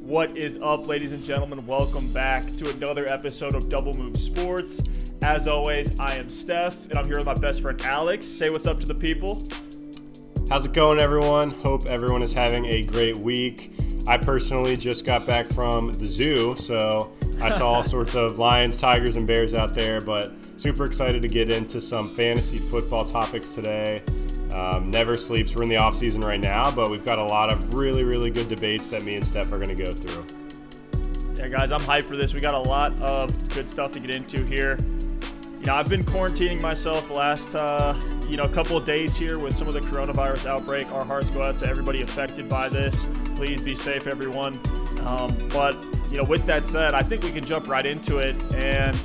What is up, ladies and gentlemen? Welcome back to another episode of Double Move Sports. As always, I am Steph, and I'm here with my best friend Alex. Say what's up to the people. How's it going, everyone? Hope everyone is having a great week. I personally just got back from the zoo, so I saw all sorts of lions, tigers, and bears out there, but super excited to get into some fantasy football topics today. Um, never sleeps. We're in the off season right now, but we've got a lot of really, really good debates that me and Steph are going to go through. Yeah, guys, I'm hyped for this. We got a lot of good stuff to get into here. You know, I've been quarantining myself the last, uh, you know, couple of days here with some of the coronavirus outbreak. Our hearts go out to everybody affected by this. Please be safe, everyone. Um, but you know, with that said, I think we can jump right into it. And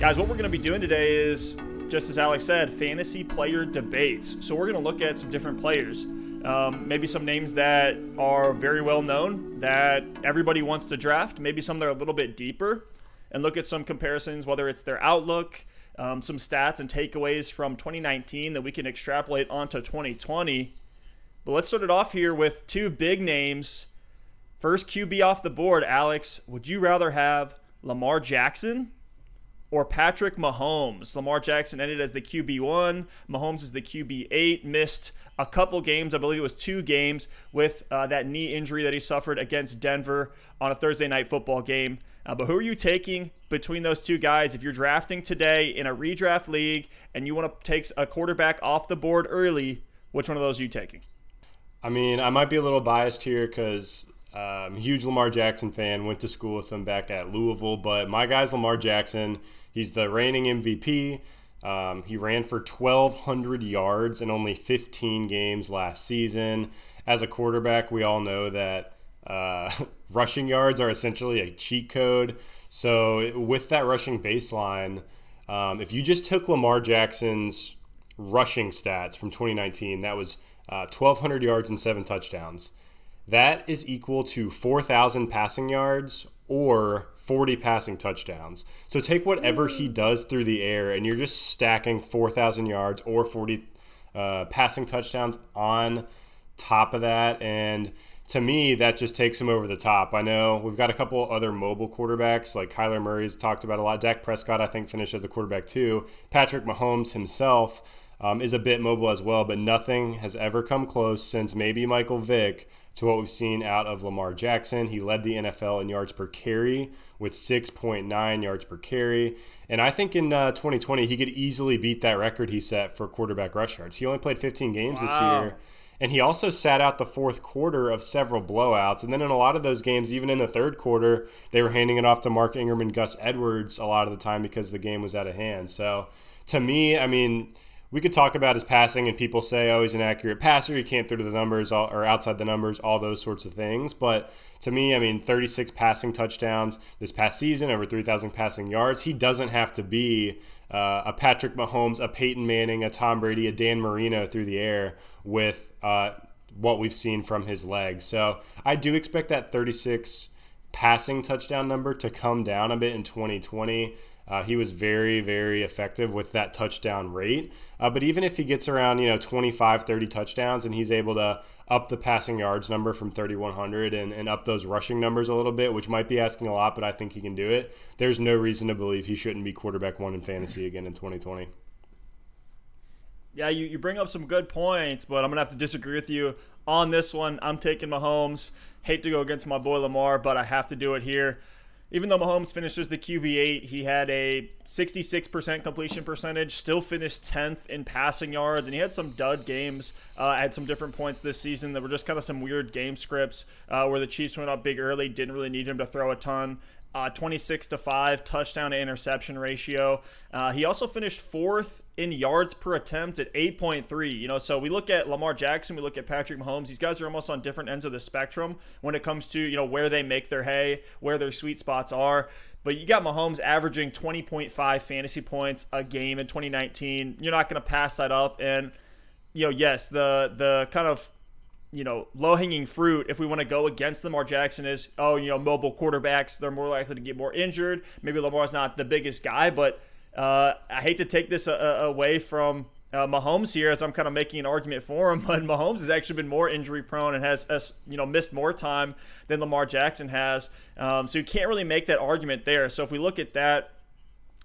guys, what we're going to be doing today is, just as Alex said, fantasy player debates. So we're going to look at some different players. Um, maybe some names that are very well known that everybody wants to draft. Maybe some that are a little bit deeper, and look at some comparisons, whether it's their outlook, um, some stats and takeaways from 2019 that we can extrapolate onto 2020. But let's start it off here with two big names First QB off the board, Alex. Would you rather have Lamar Jackson or Patrick Mahomes? Lamar Jackson ended as the QB1. Mahomes is the QB8. Missed a couple games, I believe it was two games, with uh, that knee injury that he suffered against Denver on a Thursday night football game. Uh, but who are you taking between those two guys? If you're drafting today in a redraft league and you want to take a quarterback off the board early, which one of those are you taking? I mean, I might be a little biased here because um, huge Lamar Jackson fan. Went to school with him back at Louisville. But my guy's Lamar Jackson. He's the reigning MVP. Um, he ran for 1,200 yards in only 15 games last season. As a quarterback, we all know that uh, rushing yards are essentially a cheat code. So, with that rushing baseline, um, if you just took Lamar Jackson's rushing stats from 2019, that was uh, 1,200 yards and seven touchdowns. That is equal to 4,000 passing yards or 40 passing touchdowns. So take whatever he does through the air, and you're just stacking 4,000 yards or 40 uh, passing touchdowns on top of that. And to me, that just takes him over the top. I know we've got a couple other mobile quarterbacks, like Kyler Murray's talked about a lot. Dak Prescott, I think, finished as the quarterback too. Patrick Mahomes himself um, is a bit mobile as well, but nothing has ever come close since maybe Michael Vick to what we've seen out of Lamar Jackson. He led the NFL in yards per carry with 6.9 yards per carry. And I think in uh, 2020, he could easily beat that record he set for quarterback rush yards. He only played 15 games wow. this year. And he also sat out the fourth quarter of several blowouts. And then in a lot of those games, even in the third quarter, they were handing it off to Mark Ingram and Gus Edwards a lot of the time because the game was out of hand. So to me, I mean, we could talk about his passing, and people say, oh, he's an accurate passer. He can't throw to the numbers or outside the numbers, all those sorts of things. But to me, I mean, 36 passing touchdowns this past season, over 3,000 passing yards. He doesn't have to be uh, a Patrick Mahomes, a Peyton Manning, a Tom Brady, a Dan Marino through the air with uh, what we've seen from his legs. So I do expect that 36 passing touchdown number to come down a bit in 2020. Uh, he was very, very effective with that touchdown rate. Uh, but even if he gets around, you know, 25, 30 touchdowns and he's able to up the passing yards number from 3,100 and, and up those rushing numbers a little bit, which might be asking a lot, but I think he can do it, there's no reason to believe he shouldn't be quarterback one in fantasy again in 2020. Yeah, you, you bring up some good points, but I'm to have to disagree with you on this one. I'm taking Mahomes. Hate to go against my boy Lamar, but I have to do it here even though Mahomes finished as the QB8, he had a 66% completion percentage, still finished 10th in passing yards, and he had some dud games uh, at some different points this season that were just kind of some weird game scripts uh, where the Chiefs went up big early, didn't really need him to throw a ton uh, 26 to 5 touchdown to interception ratio. Uh, he also finished fourth in yards per attempt at 8.3. You know, so we look at Lamar Jackson, we look at Patrick Mahomes. These guys are almost on different ends of the spectrum when it comes to, you know, where they make their hay, where their sweet spots are. But you got Mahomes averaging 20.5 fantasy points a game in 2019. You're not going to pass that up. And, you know, yes, the the kind of you know, low hanging fruit if we want to go against Lamar Jackson is, oh, you know, mobile quarterbacks, they're more likely to get more injured. Maybe Lamar's not the biggest guy, but uh, I hate to take this a- uh, a- uh, away from uh, Mahomes here, as I'm kind of making an argument for him, but Mahomes has actually been more injury prone and has, has you know missed more time than Lamar Jackson has. Um, so you can't really make that argument there. So if we look at that,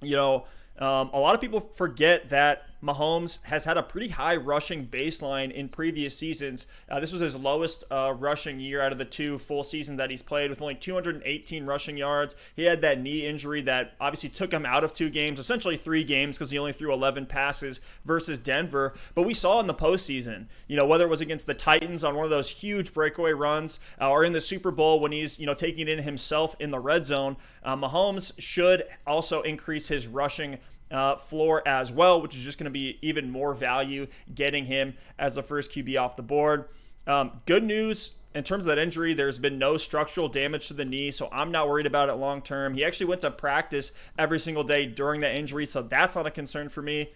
you know, um, a lot of people forget that Mahomes has had a pretty high rushing baseline in previous seasons. Uh, this was his lowest uh, rushing year out of the two full seasons that he's played, with only 218 rushing yards. He had that knee injury that obviously took him out of two games, essentially three games, because he only threw 11 passes versus Denver. But we saw in the postseason, you know, whether it was against the Titans on one of those huge breakaway runs, uh, or in the Super Bowl when he's you know taking it in himself in the red zone, uh, Mahomes should also increase his rushing uh, floor as well, which is just going to be even more value getting him as the first QB off the board. Um, good news in terms of that injury, there's been no structural damage to the knee, so I'm not worried about it long term. He actually went to practice every single day during that injury, so that's not a concern for me.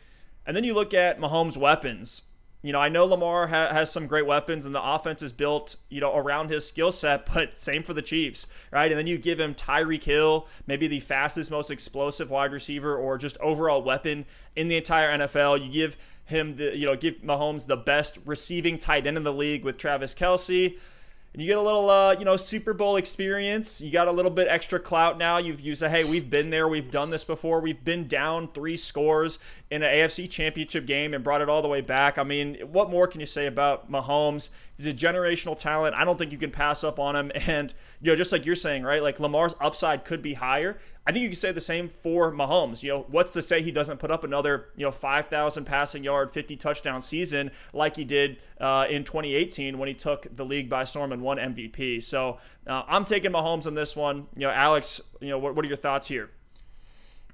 And then you look at Mahomes' weapons you know, I know Lamar ha- has some great weapons and the offense is built, you know, around his skill set, but same for the Chiefs, right? And then you give him Tyreek Hill, maybe the fastest, most explosive wide receiver or just overall weapon in the entire NFL. You give him the, you know, give Mahomes the best receiving tight end in the league with Travis Kelce. and you get a little uh, you know super bowl experience you got a little bit extra clout now you've you say hey we've been there we've done this before we've been down three scores in an afc championship game and brought it all the way back i mean what more can you say about mahomes he's a generational talent i don't think you can pass up on him and you know just like you're saying right like lamar's upside could be higher I think you can say the same for Mahomes. You know, what's to say he doesn't put up another, you know, 5,000 passing yard, 50 touchdown season like he did uh, in 2018 when he took the league by storm and won MVP. So uh, I'm taking Mahomes on this one. You know, Alex, you know, what, what are your thoughts here?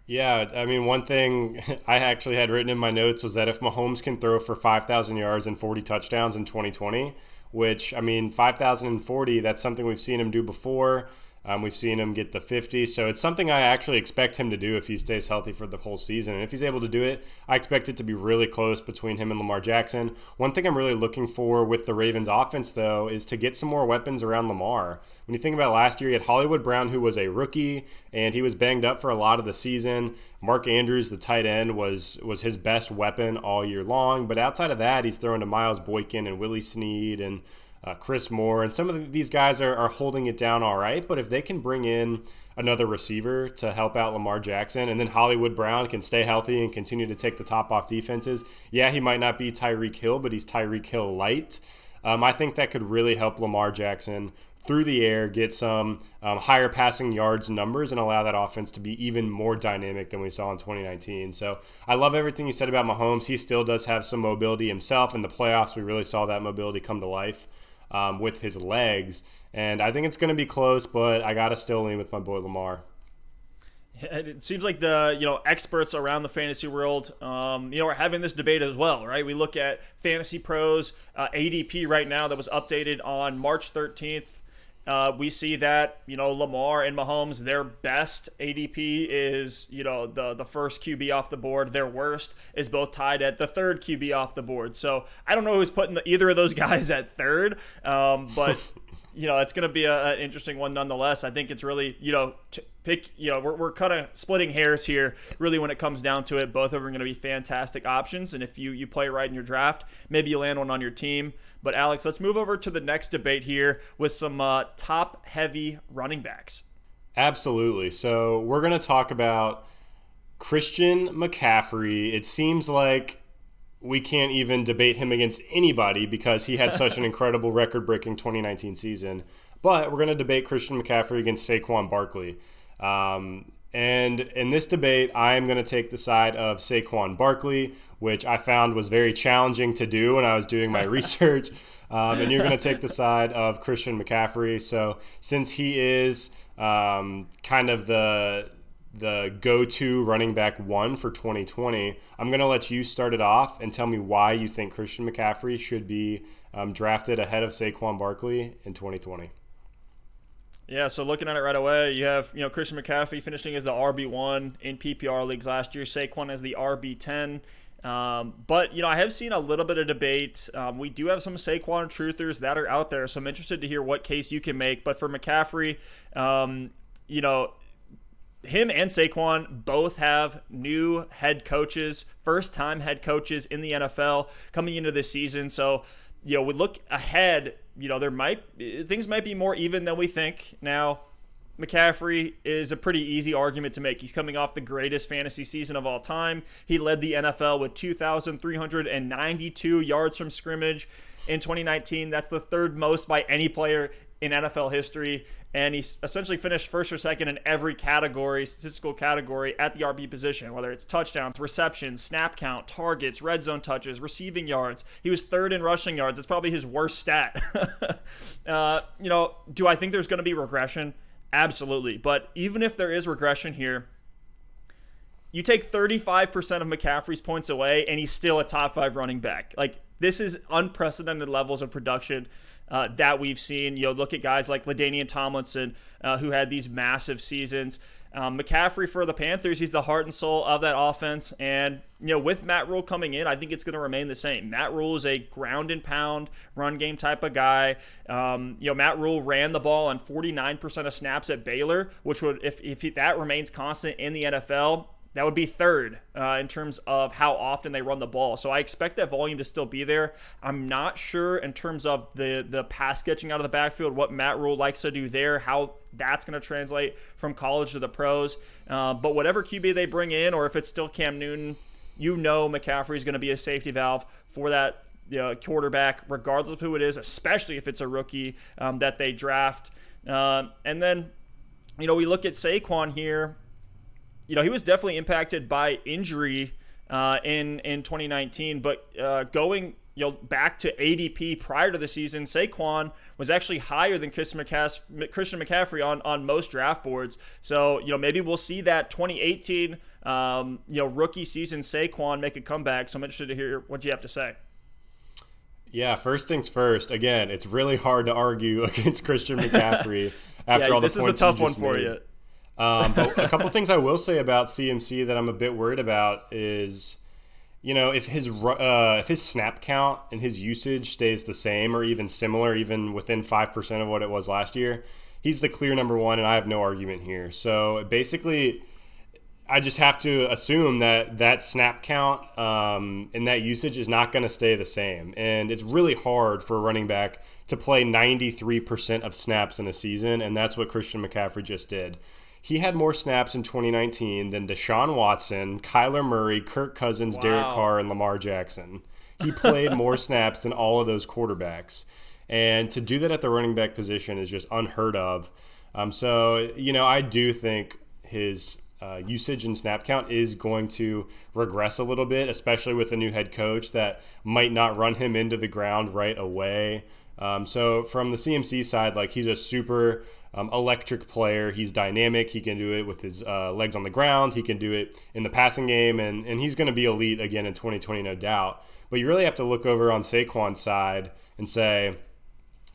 Yeah, I mean, one thing I actually had written in my notes was that if Mahomes can throw for 5,000 yards and 40 touchdowns in 2020, which, I mean, 5,040, that's something we've seen him do before. Um, we've seen him get the 50, so it's something I actually expect him to do if he stays healthy for the whole season. And if he's able to do it, I expect it to be really close between him and Lamar Jackson. One thing I'm really looking for with the Ravens offense, though, is to get some more weapons around Lamar. When you think about last year, you had Hollywood Brown, who was a rookie, and he was banged up for a lot of the season. Mark Andrews, the tight end, was was his best weapon all year long. But outside of that, he's throwing to Miles Boykin and Willie Snead and uh, Chris Moore, and some of these guys are, are holding it down all right. But if they can bring in another receiver to help out Lamar Jackson, and then Hollywood Brown can stay healthy and continue to take the top off defenses, yeah, he might not be Tyreek Hill, but he's Tyreek Hill light. Um, I think that could really help Lamar Jackson through the air, get some um, higher passing yards numbers, and allow that offense to be even more dynamic than we saw in 2019. So I love everything you said about Mahomes. He still does have some mobility himself. In the playoffs, we really saw that mobility come to life um, with his legs. And I think it's going to be close, but I got to still lean with my boy Lamar. It seems like the you know experts around the fantasy world, um, you know, are having this debate as well, right? We look at Fantasy Pros uh, ADP right now that was updated on March 13th. Uh, we see that you know Lamar and Mahomes, their best ADP is you know the the first QB off the board. Their worst is both tied at the third QB off the board. So I don't know who's putting the, either of those guys at third, um, but you know it's going to be an interesting one nonetheless. I think it's really you know t- pick you know we're, we're kind of splitting hairs here really when it comes down to it. Both of them are going to be fantastic options and if you you play right in your draft maybe you land one on your team. But alex let's move over to the next debate here with some uh, top heavy running backs. Absolutely. So we're going to talk about christian mccaffrey. It seems like we can't even debate him against anybody because he had such an incredible record breaking 2019 season but we're going to debate Christian McCaffrey against Saquon Barkley. Um, and in this debate, I am going to take the side of Saquon Barkley, which I found was very challenging to do when I was doing my research. Um, and you're going to take the side of Christian McCaffrey. So since he is um, kind of the the go-to running back one for 2020, I'm going to let you start it off and tell me why you think Christian McCaffrey should be um, drafted ahead of Saquon Barkley in 2020. Yeah, so looking at it right away, you have you know Christian McCaffrey finishing as the RB one in PPR leagues last year, Saquon as the RB ten. Um, but you know, I have seen a little bit of debate. Um, we do have some Saquon truthers that are out there, so I'm interested to hear what case you can make. But for McCaffrey, um, you know, him and Saquon both have new head coaches, first time head coaches in the NFL coming into this season. So, you know, we look ahead, you know, there might things might be more even than we think. Now, McCaffrey is a pretty easy argument to make. He's coming off the greatest fantasy season of all time. He led the NFL with 2,392 yards from scrimmage in 2019. That's the third most by any player in NFL history. And he essentially finished first or second in every category, statistical category at the RB position, whether it's touchdowns, receptions, snap count, targets, red zone touches, receiving yards. He was third in rushing yards. It's probably his worst stat. uh, you know, do I think there's going to be regression? Absolutely. But even if there is regression here, you take 35% of McCaffrey's points away, and he's still a top five running back. Like, this is unprecedented levels of production uh, that we've seen. You know, look at guys like LaDainian Tomlinson, uh, who had these massive seasons. Um, McCaffrey for the Panthers, he's the heart and soul of that offense. And, you know, with Matt Rhule coming in, I think it's going to remain the same. Matt Rhule is a ground and pound run game type of guy. Um, you know, Matt Rhule ran the ball on 49% of snaps at Baylor, which would, if, if that remains constant in the NFL, that would be third uh, in terms of how often they run the ball. So I expect that volume to still be there. I'm not sure in terms of the the pass catching out of the backfield, what Matt Rhule likes to do there, how that's going to translate from college to the pros. Uh, but whatever QB they bring in, or if it's still Cam Newton, you know McCaffrey is going to be a safety valve for that you know, quarterback, regardless of who it is, especially if it's a rookie um, that they draft. Uh, and then, you know, we look at Saquon here you know, he was definitely impacted by injury uh, in in 2019. But uh, going you know back to ADP prior to the season, Saquon was actually higher than Christian McCaffrey on on most draft boards. So you know maybe we'll see that 2018 um, you know rookie season Saquon make a comeback. So I'm interested to hear what you have to say. Yeah, first things first. Again, it's really hard to argue against Christian McCaffrey after yeah, all the points. This is a tough one made. for you. Um, but a couple things I will say about CMC that I'm a bit worried about is, you know, if his uh, if his snap count and his usage stays the same or even similar, even within five percent of what it was last year, he's the clear number one, and I have no argument here. So basically. I just have to assume that that snap count um, and that usage is not going to stay the same. And it's really hard for a running back to play 93% of snaps in a season. And that's what Christian McCaffrey just did. He had more snaps in 2019 than Deshaun Watson, Kyler Murray, Kirk Cousins, wow. Derek Carr, and Lamar Jackson. He played more snaps than all of those quarterbacks. And to do that at the running back position is just unheard of. Um, so, you know, I do think his uh, usage and snap count is going to regress a little bit, especially with a new head coach that might not run him into the ground right away. Um, so from the CMC side, like he's a super um, electric player. He's dynamic. He can do it with his uh, legs on the ground. He can do it in the passing game, and, and he's going to be elite again in 2020, no doubt. But you really have to look over on Saquon's side and say,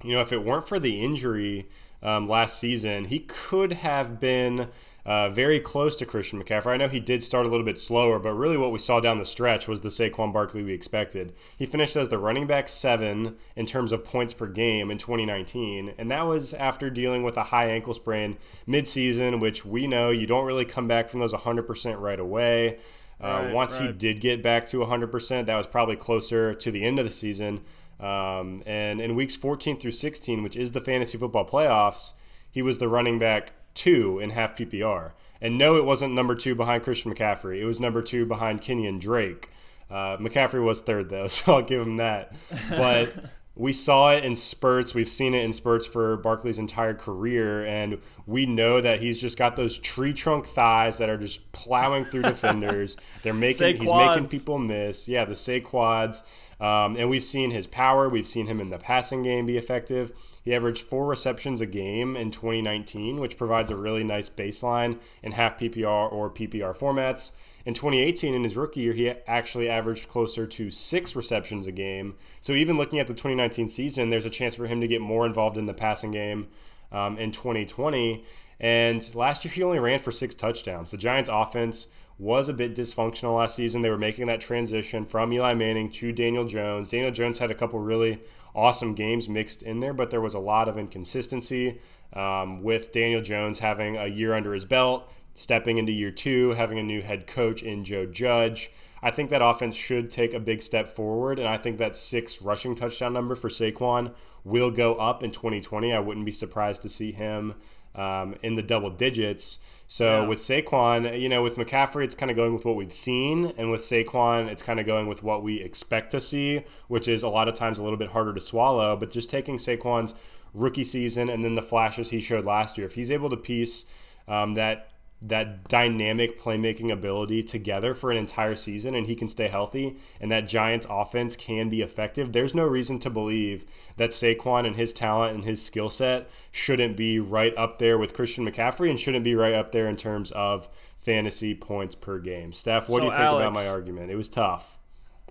you know, if it weren't for the injury um, last season, he could have been uh, very close to Christian McCaffrey. I know he did start a little bit slower, but really what we saw down the stretch was the Saquon Barkley we expected. He finished as the running back seven in terms of points per game in 2019, and that was after dealing with a high ankle sprain midseason, which we know you don't really come back from those 100% right away. Uh, right, once right. he did get back to 100%, that was probably closer to the end of the season. Um, and in weeks 14 through 16, which is the fantasy football playoffs, he was the running back two in half PPR. And no, it wasn't number two behind Christian McCaffrey. It was number two behind Kenyan Drake. Uh, McCaffrey was third though, so I'll give him that. But we saw it in spurts. We've seen it in spurts for Barkley's entire career, and we know that he's just got those tree trunk thighs that are just plowing through defenders. They're making he's making people miss. Yeah, the say quads. Um, and we've seen his power. We've seen him in the passing game be effective. He averaged four receptions a game in 2019, which provides a really nice baseline in half PPR or PPR formats. In 2018, in his rookie year, he actually averaged closer to six receptions a game. So even looking at the 2019 season, there's a chance for him to get more involved in the passing game um, in 2020. And last year, he only ran for six touchdowns. The Giants' offense was a bit dysfunctional last season. They were making that transition from Eli Manning to Daniel Jones. Daniel Jones had a couple really awesome games mixed in there, but there was a lot of inconsistency um, with Daniel Jones having a year under his belt, stepping into year two, having a new head coach in Joe Judge. I think that offense should take a big step forward, and I think that six rushing touchdown number for Saquon will go up in 2020. I wouldn't be surprised to see him um, in the double digits. So yeah. with Saquon, you know, with McCaffrey, it's kind of going with what we've seen, and with Saquon, it's kind of going with what we expect to see, which is a lot of times a little bit harder to swallow. But just taking Saquon's rookie season and then the flashes he showed last year, if he's able to piece um, that that dynamic playmaking ability together for an entire season and he can stay healthy and that Giants offense can be effective, there's no reason to believe that Saquon and his talent and his skill set shouldn't be right up there with Christian McCaffrey and shouldn't be right up there in terms of fantasy points per game. Steph, what so do you think Alex, about my argument? It was tough.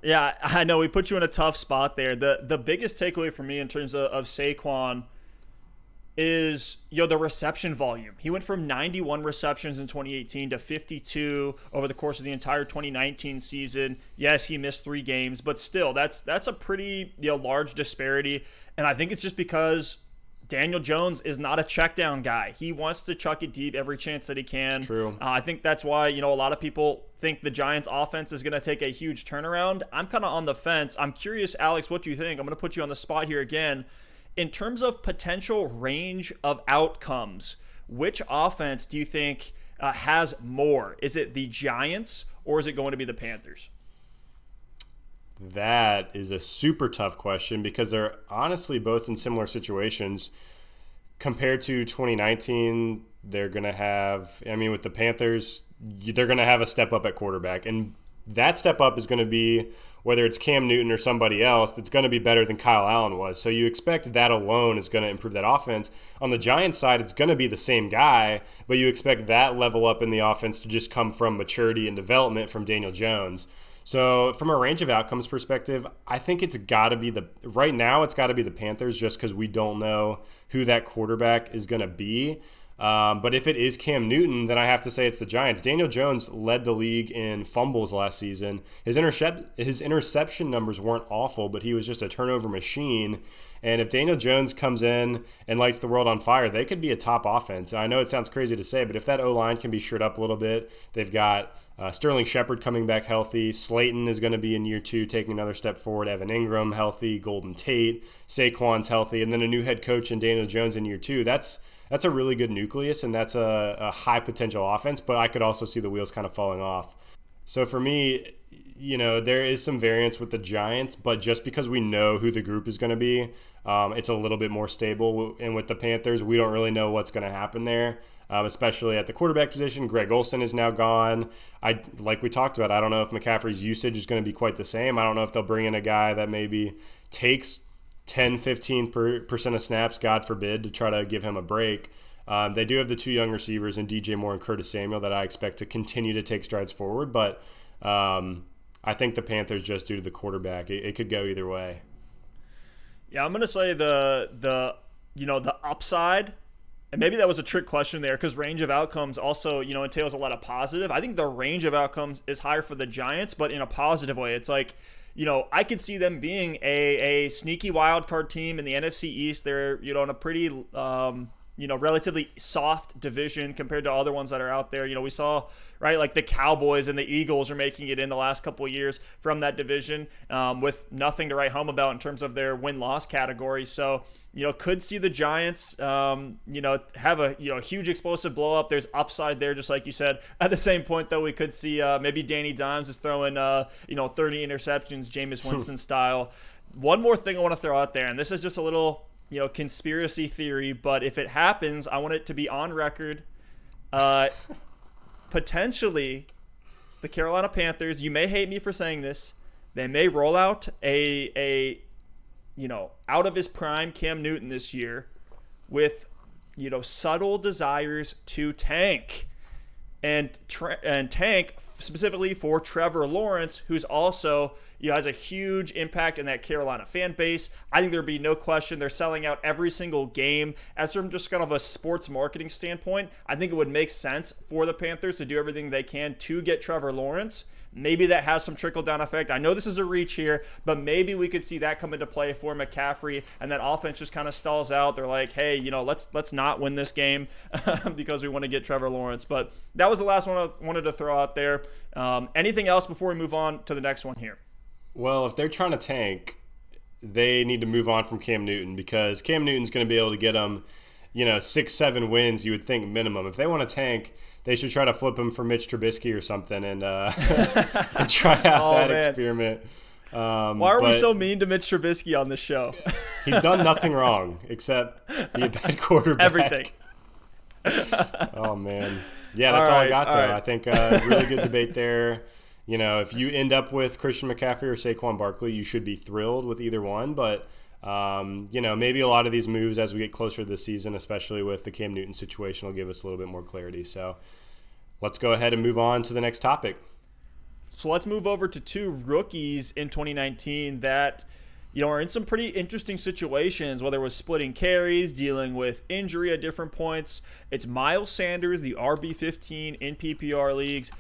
Yeah, I know we put you in a tough spot there. The the biggest takeaway for me in terms of, of Saquon – is you know the reception volume. He went from 91 receptions in 2018 to 52 over the course of the entire 2019 season. Yes, he missed 3 games, but still that's that's a pretty you know large disparity and I think it's just because Daniel Jones is not a check down guy. He wants to chuck it deep every chance that he can. It's true. Uh, I think that's why, you know, a lot of people think the Giants offense is going to take a huge turnaround. I'm kind of on the fence. I'm curious, Alex, what do you think? I'm going to put you on the spot here again in terms of potential range of outcomes, which offense do you think uh, has more? Is it the Giants or is it going to be the Panthers? That is a super tough question because they're honestly both in similar situations. Compared to 2019, they're going to have, I mean, with the Panthers, they're going to have a step up at quarterback. And that step up is going to be whether it's Cam Newton or somebody else that's going to be better than Kyle Allen was. So you expect that alone is going to improve that offense. On the Giants side, it's going to be the same guy, but you expect that level up in the offense to just come from maturity and development from Daniel Jones. So, from a range of outcomes perspective, I think it's got to be the right now. It's got to be the Panthers, just because we don't know who that quarterback is going to be. Um, but if it is Cam Newton, then I have to say it's the Giants. Daniel Jones led the league in fumbles last season. His intercept his interception numbers weren't awful, but he was just a turnover machine. And if Daniel Jones comes in and lights the world on fire, they could be a top offense. I know it sounds crazy to say, but if that O line can be shored up a little bit, they've got uh, Sterling Shepard coming back healthy. Slayton is going to be in year two, taking another step forward. Evan Engram healthy. Golden Tate, Saquon's healthy, and then a new head coach in Daniel Jones in year two. That's that's a really good nucleus and that's a, a high potential offense. But I could also see the wheels kind of falling off. So for me, you know, there is some variance with the Giants, but just because we know who the group is going to be, um, it's a little bit more stable. And with the Panthers, we don't really know what's going to happen there, um, especially at the quarterback position. Greg Olsen is now gone. I like we talked about. I don't know if McCaffrey's usage is going to be quite the same. I don't know if they'll bring in a guy that maybe takes 10, 15 percent of snaps, God forbid, to try to give him a break. Um, they do have the two young receivers in DJ Moore and Curtis Samuel that I expect to continue to take strides forward, but um, I think the Panthers just due to the quarterback, it, it could go either way. Yeah, I'm gonna say the the you know the upside, and maybe that was a trick question there because range of outcomes also you know entails a lot of positive. I think the range of outcomes is higher for the Giants, but in a positive way. It's like you know, I could see them being a, a sneaky wild card team in the NFC East. They're, you know, in a pretty, um, you know, relatively soft division compared to other ones that are out there. You know, we saw, right, like the Cowboys and the Eagles are making it in the last couple of years from that division um, with nothing to write home about in terms of their win loss category. So, you know, could see the Giants, um, you know, have a you know huge explosive blow up. There's upside there, just like you said. At the same point, though, we could see uh, maybe Danny Dimes is throwing, uh, you know, 30 interceptions, Jameis Winston style. One more thing I want to throw out there, and this is just a little, you know, conspiracy theory, but if it happens, I want it to be on record. Uh, potentially, the Carolina Panthers. You may hate me for saying this. They may roll out a a you know, out of his prime Cam Newton this year with, you know, subtle desires to tank. And, and tank specifically for Trevor Lawrence, who's also you know, has a huge impact in that Carolina fan base. I think there'd be no question they're selling out every single game. As from just kind of a sports marketing standpoint, I think it would make sense for the Panthers to do everything they can to get Trevor Lawrence Maybe that has some trickle down effect. I know this is a reach here, but maybe we could see that come into play for McCaffrey, and that offense just kind of stalls out. They're like, hey, you know, let's let's not win this game because we want to get Trevor Lawrence. But that was the last one I wanted to throw out there. Um, anything else before we move on to the next one here? Well, if they're trying to tank, they need to move on from Cam Newton because Cam Newton's going to be able to get them, you know, six, seven wins, you would think minimum. If they want to tank, they should try to flip him for Mitch Trubisky or something and, uh, and try out oh, that man. experiment. Um, Why are we so mean to Mitch Trubisky on this show? he's done nothing wrong except be a bad quarterback. Everything. oh man, yeah, that's all, all right, I got though. Right. I think uh, really good debate there. You know, if you end up with Christian McCaffrey or Saquon Barkley, you should be thrilled with either one. But um, you know, maybe a lot of these moves as we get closer to the season, especially with the Cam Newton situation, will give us a little bit more clarity. So let's go ahead and move on to the next topic. So let's move over to two rookies in 2019 that you know are in some pretty interesting situations, whether it was splitting carries, dealing with injury at different points. It's Miles Sanders, the RB15 in PPR leagues,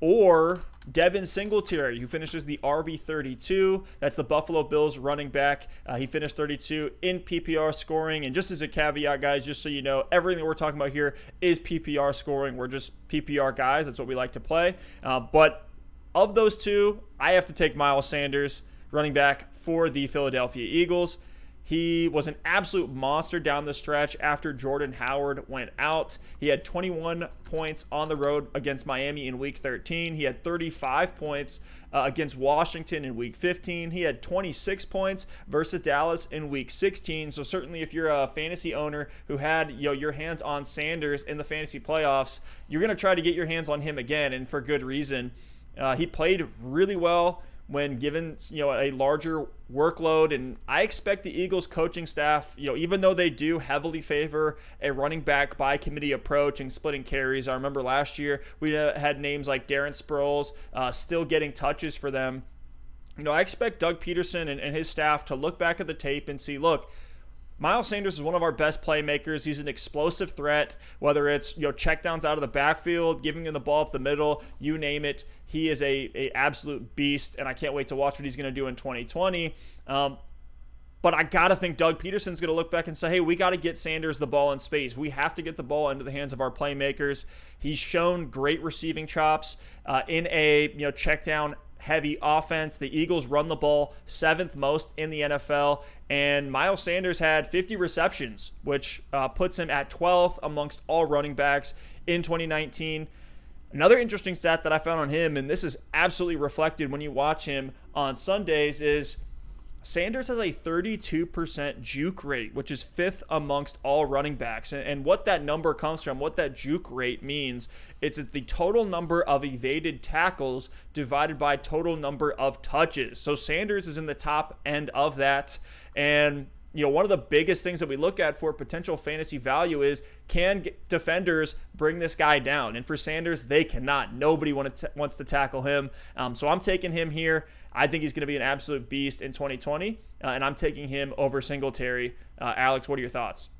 or Devin Singletary, who finishes the RB 32. That's the Buffalo Bills running back. Uh, he finished 32 in PPR scoring. And just as a caveat, guys, just so you know, everything we're talking about here is PPR scoring. We're just PPR guys. That's what we like to play. Uh, but of those two, I have to take Miles Sanders, running back for the Philadelphia Eagles. He was an absolute monster down the stretch after Jordan Howard went out. He had 21 points on the road against Miami in week 13. He had 35 points uh, against Washington in week 15. He had 26 points versus Dallas in week 16. So certainly if you're a fantasy owner who had you know your hands on Sanders in the fantasy playoffs, you're going to try to get your hands on him again and for good reason. Uh, he played really well when given you know a larger workload and I expect the Eagles coaching staff, you know, even though they do heavily favor a running back by committee approach and splitting carries. I remember last year we uh, had names like Darren Sproles uh, still getting touches for them. You know, I expect Doug Pederson and, and his staff to look back at the tape and see, look, Miles Sanders is one of our best playmakers. He's an explosive threat, whether it's you know checkdowns out of the backfield, giving him the ball up the middle, you name it. He is a, a absolute beast, and I can't wait to watch what he's going to do in 2020. Um, but I got to think Doug Pederson's going to look back and say, hey, we got to get Sanders the ball in space. We have to get the ball into the hands of our playmakers. He's shown great receiving chops uh, in a you know check down heavy offense. The Eagles run the ball seventh most in the NFL, and Miles Sanders had 50 receptions, which uh, puts him at 12th amongst all running backs in 2019. Another interesting stat that I found on him, and this is absolutely reflected when you watch him on Sundays, is Sanders has a 32% juke rate, which is fifth amongst all running backs. And, what that number comes from, what that juke rate means, it's the total number of evaded tackles divided by total number of touches. So Sanders is in the top end of that. And you know, one of the biggest things that we look at for potential fantasy value is can defenders bring this guy down? And for Sanders, they cannot. Nobody want to t- wants to tackle him. Um, so I'm taking him here. I think he's going to be an absolute beast in 2020, uh, and I'm taking him over Singletary. Uh, Alex, what are your thoughts?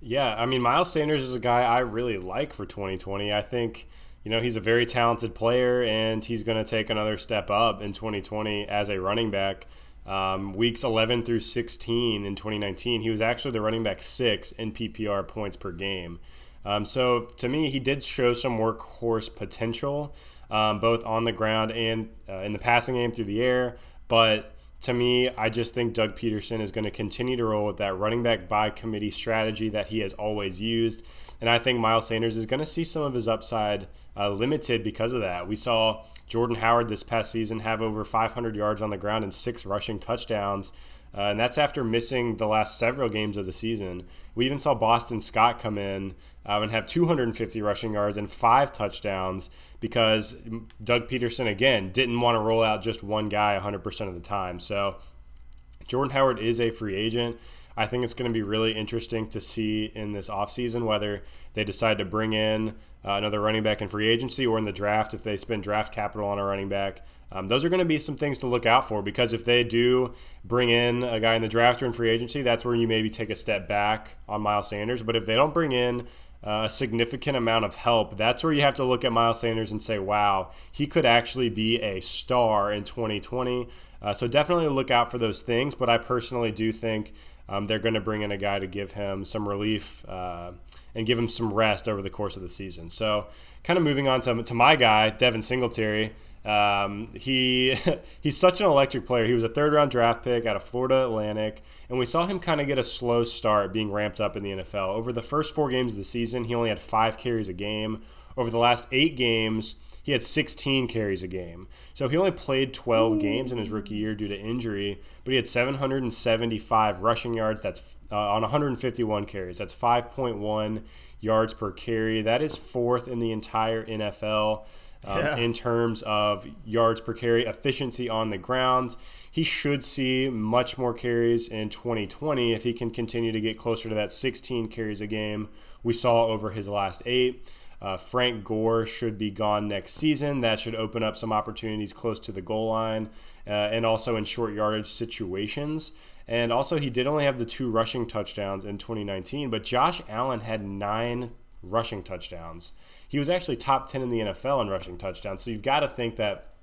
Yeah, I mean, Miles Sanders is a guy I really like for 2020. I think, you know, he's a very talented player, and he's going to take another step up in 2020 as a running back. Um, weeks 11 through 16 in 2019, he was actually the running back six in PPR points per game. Um, so to me, he did show some workhorse potential um, both on the ground and uh, in the passing game through the air. But to me, I just think Doug Pederson is going to continue to roll with that running back by committee strategy that he has always used. And I think Miles Sanders is going to see some of his upside uh, limited because of that. We saw Jordan Howard this past season have over 500 yards on the ground and six rushing touchdowns. Uh, and that's after missing the last several games of the season. We even saw Boston Scott come in uh, and have 250 rushing yards and five touchdowns because Doug Pederson, again, didn't want to roll out just one guy 100% of the time. So Jordan Howard is a free agent. I think it's going to be really interesting to see in this offseason whether they decide to bring in uh, another running back in free agency or in the draft if they spend draft capital on a running back. Um, those are going to be some things to look out for because if they do bring in a guy in the draft or in free agency, that's where you maybe take a step back on Miles Sanders. But if they don't bring in uh, a significant amount of help, that's where you have to look at Miles Sanders and say, wow, he could actually be a star in 2020. Uh, so definitely look out for those things. But I personally do think um, they're going to bring in a guy to give him some relief uh, and give him some rest over the course of the season. So, kind of moving on to, to my guy, Devin Singletary. Um, he he's such an electric player. He was a third round draft pick out of Florida Atlantic, and we saw him kind of get a slow start being ramped up in the NFL. Over the first four games of the season, he only had five carries a game. Over the last eight games, he had 16 carries a game. So he only played 12 games in his rookie year due to injury, but he had 775 rushing yards. That's uh, on 151 carries. That's 5.1 yards per carry. That is fourth in the entire NFL. Um, yeah. in terms of yards per carry, efficiency on the ground. He should see much more carries in 2020 if he can continue to get closer to that 16 carries a game we saw over his last eight. Uh, Frank Gore should be gone next season. That should open up some opportunities close to the goal line uh, and also in short yardage situations. And also, he did only have the two rushing touchdowns in 2019, but Josh Allen had nine rushing touchdowns. He was actually top 10 in the NFL in rushing touchdowns. So you've got to think that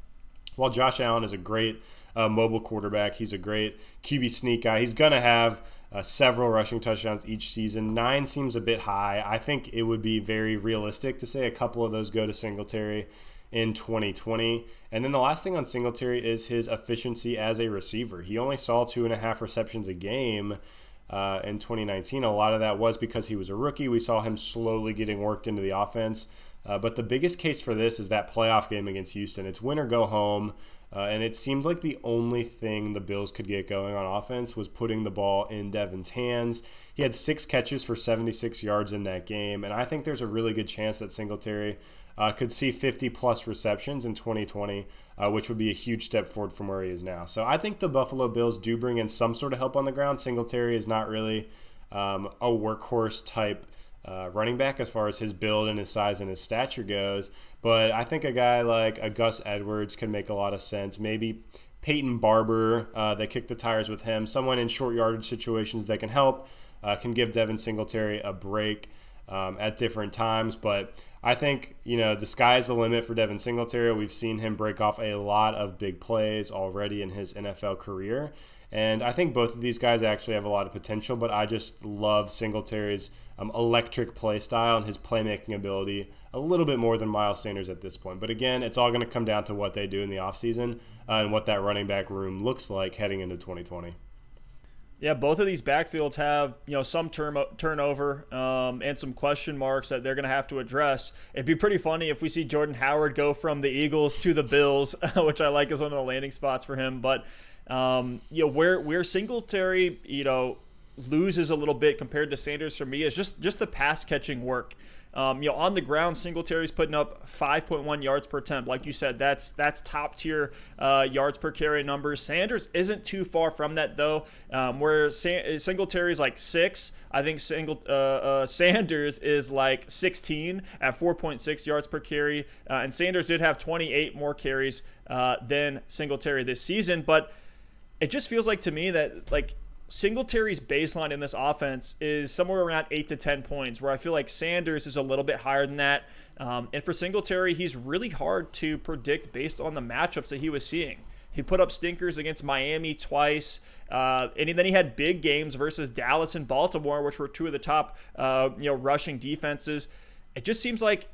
while Josh Allen is a great uh, mobile quarterback, he's a great QB sneak guy, he's going to have uh, several rushing touchdowns each season. Nine seems a bit high. I think it would be very realistic to say a couple of those go to Singletary in 2020. And then the last thing on Singletary is his efficiency as a receiver. He only saw two and a half receptions a game. Uh, in 2019. A lot of that was because he was a rookie. We saw him slowly getting worked into the offense. Uh, but the biggest case for this is that playoff game against Houston. It's win or go home. Uh, and it seemed like the only thing the Bills could get going on offense was putting the ball in Devin's hands. He had six catches for 76 yards in that game, and I think there's a really good chance that Singletary uh, could see 50 plus receptions in 2020, uh, which would be a huge step forward from where he is now. So I think the Buffalo Bills do bring in some sort of help on the ground. Singletary is not really um, a workhorse type uh, running back as far as his build and his size and his stature goes. But I think a guy like a Gus Edwards could make a lot of sense. Maybe Peyton Barber, uh, they kick the tires with him. Someone in short yardage situations that can help, uh, can give Devin Singletary a break um, at different times. But I think, you know, the sky's the limit for Devin Singletary. We've seen him break off a lot of big plays already in his NFL career. And I think both of these guys actually have a lot of potential, but I just love Singletary's um, electric play style and his playmaking ability a little bit more than Miles Sanders at this point. But again, it's all going to come down to what they do in the offseason uh, and what that running back room looks like heading into 2020. Yeah, both of these backfields have you know some term, turnover um, and some question marks that they're going to have to address. It'd be pretty funny if we see Jordan Howard go from the Eagles to the Bills, which I like as one of the landing spots for him. But um, you know where where Singletary you know loses a little bit compared to Sanders for me is just just the pass catching work. Um, you know, on the ground, Singletary's putting up 5.1 yards per attempt. Like you said, that's that's top tier uh, yards per carry numbers. Sanders isn't too far from that though. Um, where San- Singletary's like six, I think single uh, uh, Sanders is like 16 at 4.6 yards per carry, uh, and Sanders did have 28 more carries uh, than Singletary this season, but it just feels like to me that like Singletary's baseline in this offense is somewhere around eight to 10 points, where I feel like Sanders is a little bit higher than that. Um, and for Singletary, he's really hard to predict based on the matchups that he was seeing. He put up stinkers against Miami twice, uh, and then he had big games versus Dallas and Baltimore, which were two of the top, uh, you know, rushing defenses. It just seems like,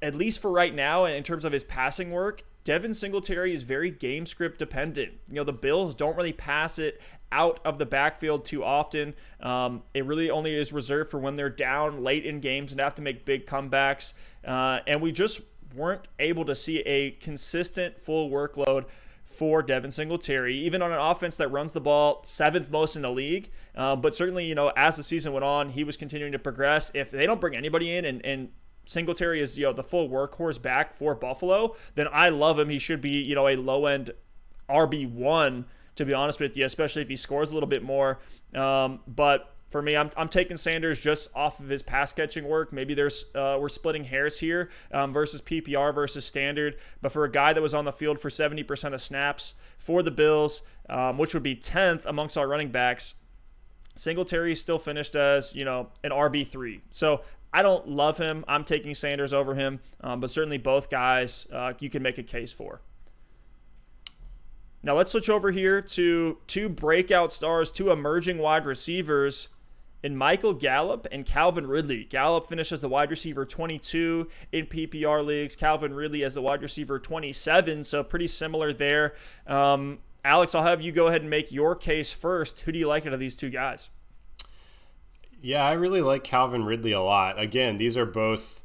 at least for right now, in terms of his passing work, Devin Singletary is very game script dependent. You know, the Bills don't really pass it out of the backfield too often. Um, it really only is reserved for when they're down late in games and have to make big comebacks. Uh, and we just weren't able to see a consistent full workload for Devin Singletary, even on an offense that runs the ball seventh most in the league. Uh, but certainly, you know, as the season went on, he was continuing to progress. If they don't bring anybody in and, and Singletary is, you know, the full workhorse back for Buffalo, then I love him. He should be, you know, a low end RB1 to be honest with you, especially if he scores a little bit more. Um, but for me, I'm, I'm taking Sanders just off of his pass catching work. Maybe there's uh, we're splitting hairs here um, versus PPR versus standard. But for a guy that was on the field for 70% of snaps for the Bills, um, which would be 10th amongst our running backs, Singletary still finished as you know an RB three. So I don't love him. I'm taking Sanders over him, um, but certainly both guys uh, you can make a case for. Now let's switch over here to two breakout stars, two emerging wide receivers in Michael Gallup and Calvin Ridley. Gallup finishes the wide receiver 22 in PPR leagues. Calvin Ridley as the wide receiver 27, so pretty similar there. Um, Alex, I'll have you go ahead and make your case first. Who do you like out of these two guys? Yeah, I really like Calvin Ridley a lot. Again, these are both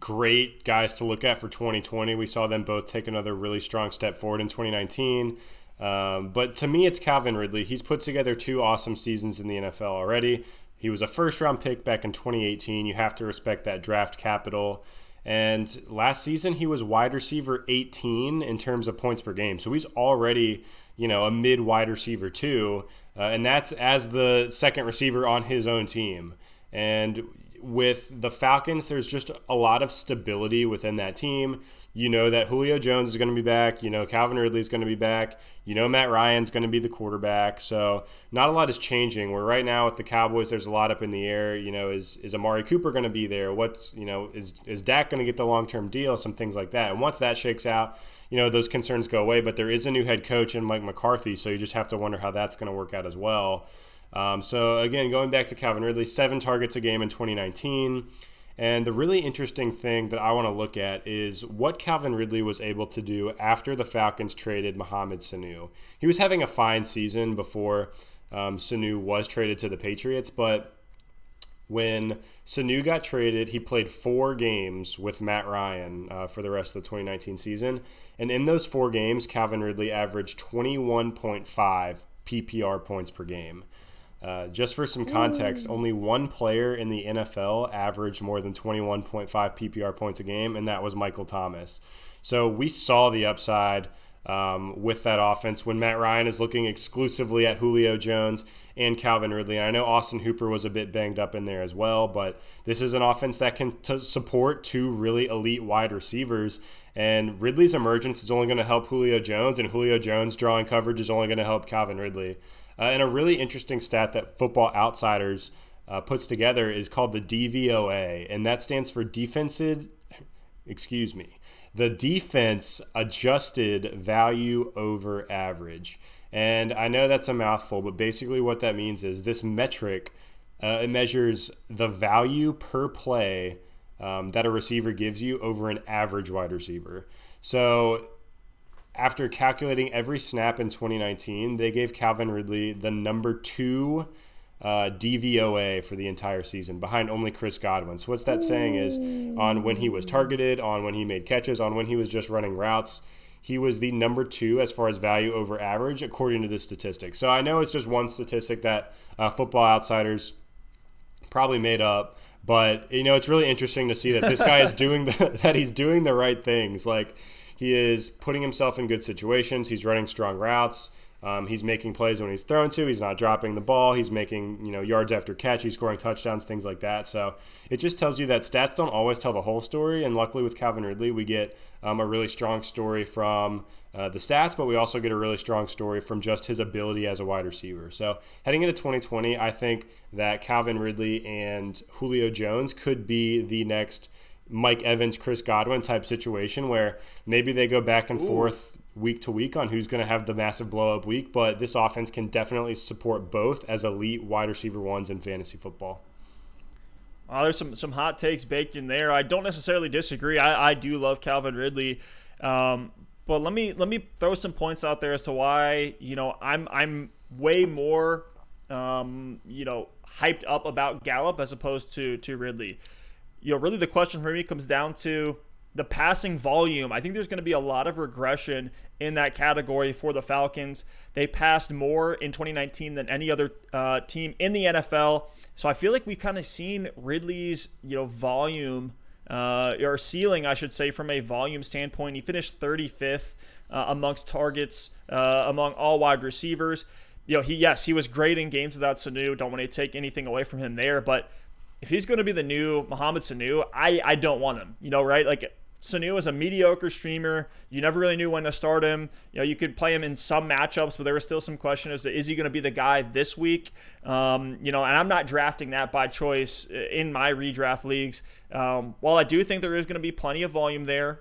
great guys to look at for 2020. We saw them both take another really strong step forward in 2019. Um, but to me, it's Calvin Ridley. He's put together two awesome seasons in the NFL already. He was a first round pick back in 2018. You have to respect that draft capital. And last season, he was wide receiver 18 in terms of points per game. So he's already, you know, a mid wide receiver, too. Uh, and that's as the second receiver on his own team. And with the Falcons, there's just a lot of stability within that team. You know that Julio Jones is going to be back. You know Calvin Ridley is going to be back. You know Matt Ryan's going to be the quarterback. So not a lot is changing. Where right now with the Cowboys, there's a lot up in the air. You know, is is Amari Cooper going to be there? What's you know is is Dak going to get the long term deal? Some things like that. And once that shakes out, you know those concerns go away. But there is a new head coach in Mike McCarthy, so you just have to wonder how that's going to work out as well. Um, so again, going back to Calvin Ridley, seven targets a game in 2019. And the really interesting thing that I want to look at is what Calvin Ridley was able to do after the Falcons traded Mohamed Sanu. He was having a fine season before um, Sanu was traded to the Patriots, but when Sanu got traded, he played four games with Matt Ryan uh, for the rest of the 2019 season. And in those four games, Calvin Ridley averaged 21.5 PPR points per game. Uh, just for some context, Ooh. only one player in the NFL averaged more than 21.5 PPR points a game, and that was Michael Thomas. So we saw the upside um, with that offense when Matt Ryan is looking exclusively at Julio Jones and Calvin Ridley. And I know Austin Hooper was a bit banged up in there as well, but this is an offense that can t- support two really elite wide receivers. And Ridley's emergence is only going to help Julio Jones, and Julio Jones drawing coverage is only going to help Calvin Ridley. Uh, and a really interesting stat that Football Outsiders uh, puts together is called the DVOA, and that stands for defensive. Excuse me, the defense adjusted value over average. And I know that's a mouthful, but basically what that means is this metric uh, it measures the value per play um, that a receiver gives you over an average wide receiver. So after calculating every snap in 2019, they gave Calvin Ridley the number two uh, DVOA for the entire season, behind only Chris Godwin. So what's that saying is on when he was targeted, on when he made catches, on when he was just running routes. He was the number two as far as value over average, according to this statistic. So I know it's just one statistic that uh, Football Outsiders probably made up, but you know it's really interesting to see that this guy is doing the, that he's doing the right things. Like he is putting himself in good situations. He's running strong routes. Um, he's making plays when he's thrown to. He's not dropping the ball. He's making you know yards after catch. He's scoring touchdowns, things like that. So it just tells you that stats don't always tell the whole story. And luckily with Calvin Ridley, we get um, a really strong story from uh, the stats, but we also get a really strong story from just his ability as a wide receiver. So heading into 2020, I think that Calvin Ridley and Julio Jones could be the next Mike Evans, Chris Godwin type situation where maybe they go back and Ooh. forth week to week on who's going to have the massive blow up week, but this offense can definitely support both as elite wide receiver ones in fantasy football. Uh, there's some some hot takes baked in there. I don't necessarily disagree. I, I do love Calvin Ridley, um, but let me let me throw some points out there as to why you know I'm I'm way more um, you know hyped up about Gallup as opposed to to Ridley you know, really the question for me comes down to the passing volume. I think there's going to be a lot of regression in that category for the Falcons. They passed more in 2019 than any other uh, team in the NFL. So I feel like we've kind of seen Ridley's, you know, volume uh, or ceiling, I should say, from a volume standpoint. He finished 35th uh, amongst targets uh, among all wide receivers. You know, he yes, he was great in games without Sanu. Don't want to take anything away from him there, but if he's going to be the new Mohamed Sanu, I I don't want him. You know, right? Like Sanu is a mediocre streamer. You never really knew when to start him. You know, you could play him in some matchups, but there was still some question as to is he going to be the guy this week? Um, you know, and I'm not drafting that by choice in my redraft leagues. Um, while I do think there is going to be plenty of volume there,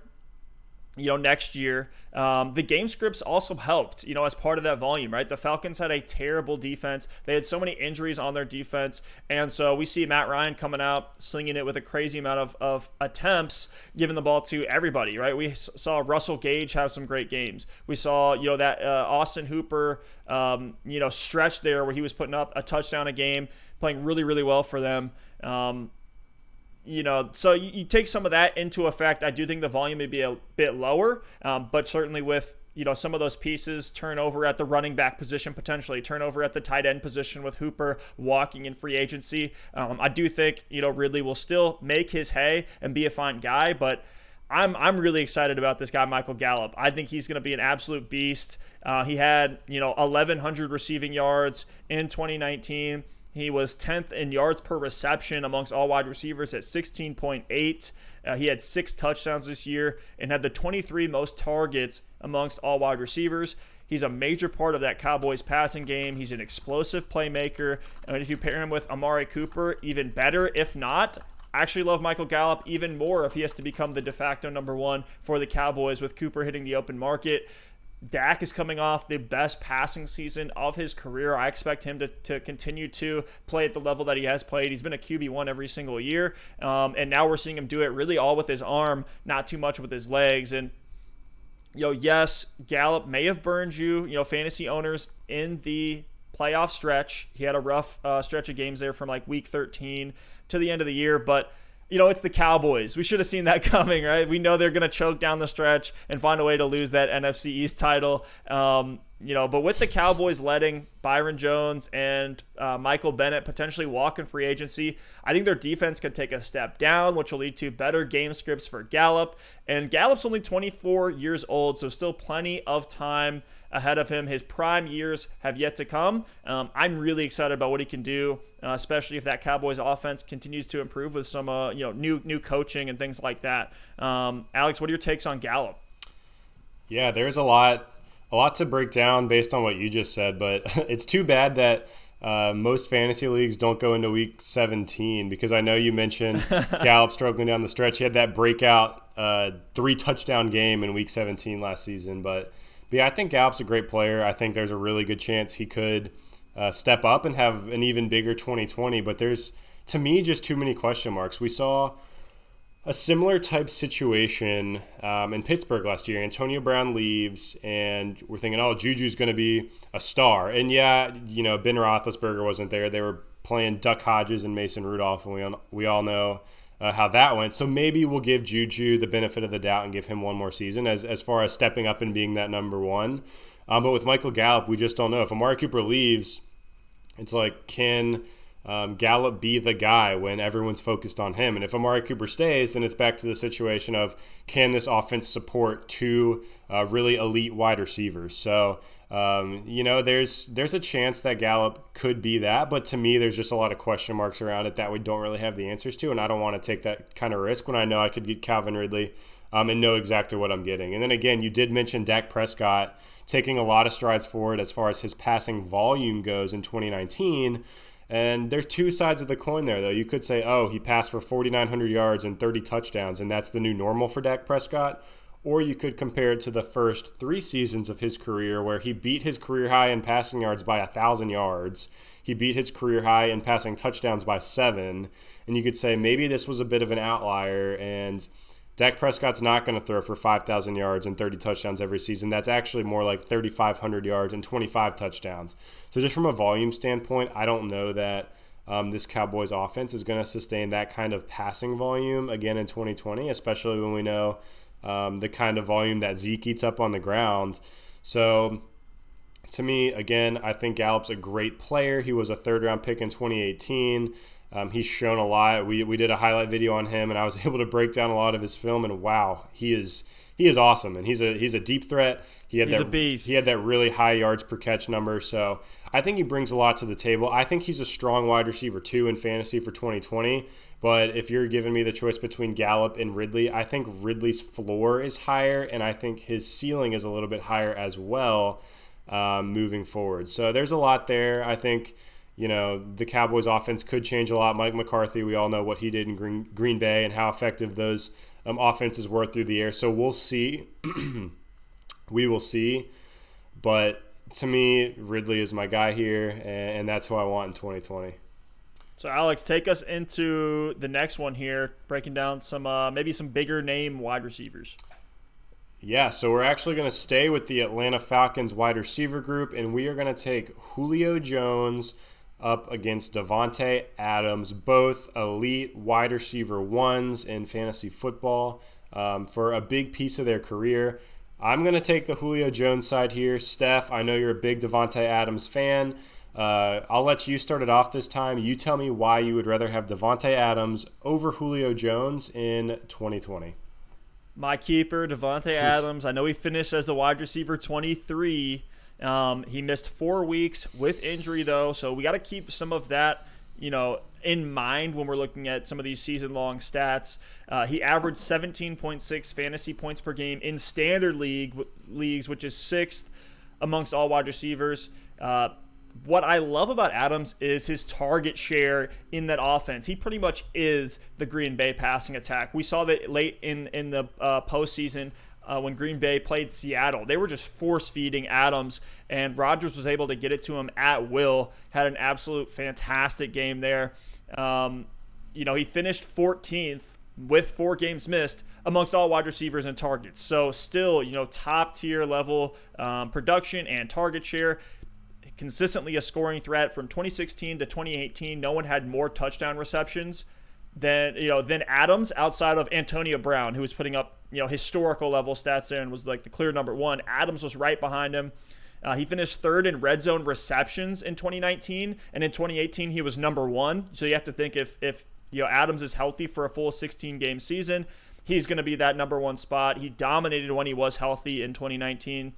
you know, next year. Um, the game scripts also helped, you know, as part of that volume, right? The Falcons had a terrible defense. They had so many injuries on their defense. And so we see Matt Ryan coming out, slinging it with a crazy amount of, of attempts, giving the ball to everybody, right? We saw Russell Gage have some great games. We saw, you know, that uh, Austin Hooper, um, you know, stretch there where he was putting up a touchdown a game, playing really, really well for them. Um, you know, so you, you, take some of that into effect. I do think the volume may be a bit lower, um, but certainly with you know some of those pieces turnover at the running back position potentially turnover at the tight end position with Hooper walking in free agency. Um, I do think you know Ridley will still make his hay and be a fine guy, but. I'm, I'm really excited about this guy, Michael Gallup. I think he's going to be an absolute beast. Uh, he had, you know, 1,100 receiving yards in 2019. He was 10th in yards per reception amongst all wide receivers at 16.8. Uh, he had six touchdowns this year and had the 23 most targets amongst all wide receivers. He's a major part of that Cowboys passing game. He's an explosive playmaker. And if you pair him with Amari Cooper, even better. If not, I actually love Michael Gallup even more if he has to become the de facto number one for the Cowboys with Cooper hitting the open market. Dak is coming off the best passing season of his career. I expect him to, to continue to play at the level that he has played. He's been a QB1 every single year. Um, and now we're seeing him do it really all with his arm, not too much with his legs. And, you know, yes, Gallup may have burned you, you know, fantasy owners in the playoff stretch. He had a rough uh, stretch of games there from like week 13 to the end of the year. But, you know, it's the Cowboys. We should have seen that coming, right? We know they're going to choke down the stretch and find a way to lose that NFC East title. Um, you know, but with the Cowboys letting Byron Jones and uh, Michael Bennett potentially walk in free agency, I think their defense could take a step down, which will lead to better game scripts for Gallup. And Gallup's only 24 years old, so still plenty of time ahead of him. His prime years have yet to come. Um, I'm really excited about what he can do, uh, especially if that Cowboys offense continues to improve with some uh, you know new new coaching and things like that. Um, Alex, what are your takes on Gallup? Yeah, there's a lot a lot to break down based on what you just said, but it's too bad that. Uh, most fantasy leagues don't go into week 17 because I know you mentioned Gallup struggling down the stretch. He had that breakout uh, three touchdown game in week 17 last season, but but yeah, I think Gallup's a great player. I think there's a really good chance he could uh, step up and have an even bigger 2020. But there's, to me, just too many question marks. We saw a similar type situation um, in Pittsburgh last year. Antonio Brown leaves, and we're thinking, oh, Juju's going to be a star. And yeah, you know, Ben Roethlisberger wasn't there. They were playing Duck Hodges and Mason Rudolph, and we all, we all know uh, how that went. So maybe we'll give Juju the benefit of the doubt and give him one more season as, as far as stepping up and being that number one. Um, but with Michael Gallup, we just don't know. If Amari Cooper leaves, it's like, can um, Gallup be the guy when everyone's focused on him? And if Amari Cooper stays, then it's back to the situation of can this offense support two uh, really elite wide receivers? So um, you know, there's there's a chance that Gallup could be that, but to me, there's just a lot of question marks around it that we don't really have the answers to, and I don't want to take that kind of risk when I know I could get Calvin Ridley um, and know exactly what I'm getting. And then again, you did mention Dak Prescott taking a lot of strides forward as far as his passing volume goes in 2019. And there's two sides of the coin there, though. You could say, oh, he passed for 4,900 yards and 30 touchdowns, and that's the new normal for Dak Prescott. Or you could compare it to the first three seasons of his career, where he beat his career high in passing yards by a thousand yards. He beat his career high in passing touchdowns by seven. And you could say maybe this was a bit of an outlier, and Dak Prescott's not going to throw for 5,000 yards and 30 touchdowns every season. That's actually more like 3,500 yards and 25 touchdowns. So, just from a volume standpoint, I don't know that um, this Cowboys offense is going to sustain that kind of passing volume again in 2020, especially when we know um, the kind of volume that Zeke eats up on the ground. So, to me, again, I think Gallup's a great player. He was a third round pick in 2018. Um, he's shown a lot. We, we did a highlight video on him, and I was able to break down a lot of his film. And wow, he is he is awesome, and he's a he's a deep threat. He had he's that he had that really high yards per catch number. So I think he brings a lot to the table. I think he's a strong wide receiver too in fantasy for 2020. But if you're giving me the choice between Gallup and Ridley, I think Ridley's floor is higher, and I think his ceiling is a little bit higher as well um, moving forward. So there's a lot there. I think you know, the Cowboys offense could change a lot. Mike McCarthy, we all know what he did in Green, Green Bay and how effective those um, offenses were through the air. So we'll see. we will see. But to me, Ridley is my guy here, and, and that's who I want in 2020. So Alex, take us into the next one here, breaking down some uh, maybe some bigger name wide receivers. Yeah, so we're actually going to stay with the Atlanta Falcons wide receiver group, and we are going to take Julio Jones up against Davante Adams, both elite wide receiver ones in fantasy football um, for a big piece of their career. I'm going to take the Julio Jones side here. Steph, I know you're a big Davante Adams fan. Uh, I'll let you start it off this time. You tell me why you would rather have Davante Adams over Julio Jones in 2020. My keeper, Davante Adams. I know he finished as a wide receiver 23 um, he missed four weeks with injury, though, so we got to keep some of that, you know, in mind when we're looking at some of these season-long stats. Uh, he averaged 17.6 fantasy points per game in standard league leagues, which is sixth amongst all wide receivers. Uh, what I love about Adams is his target share in that offense. He pretty much is the Green Bay passing attack. We saw that late in in the uh, postseason uh, when Green Bay played Seattle. They were just force feeding Adams, and Rodgers was able to get it to him at will. Had an absolute fantastic game there. Um, you know, he finished 14th with four games missed amongst all wide receivers and targets. So still, you know, top tier level um, production and target share. Consistently a scoring threat from 2016 to 2018. No one had more touchdown receptions than you know than Adams outside of Antonio Brown, who was putting up you know historical level stats there and was like the clear number one. Adams was right behind him. Uh, he finished third in red zone receptions in 2019, and in 2018 he was number one. So you have to think if if you know Adams is healthy for a full 16 game season, he's going to be that number one spot. He dominated when he was healthy in 2019.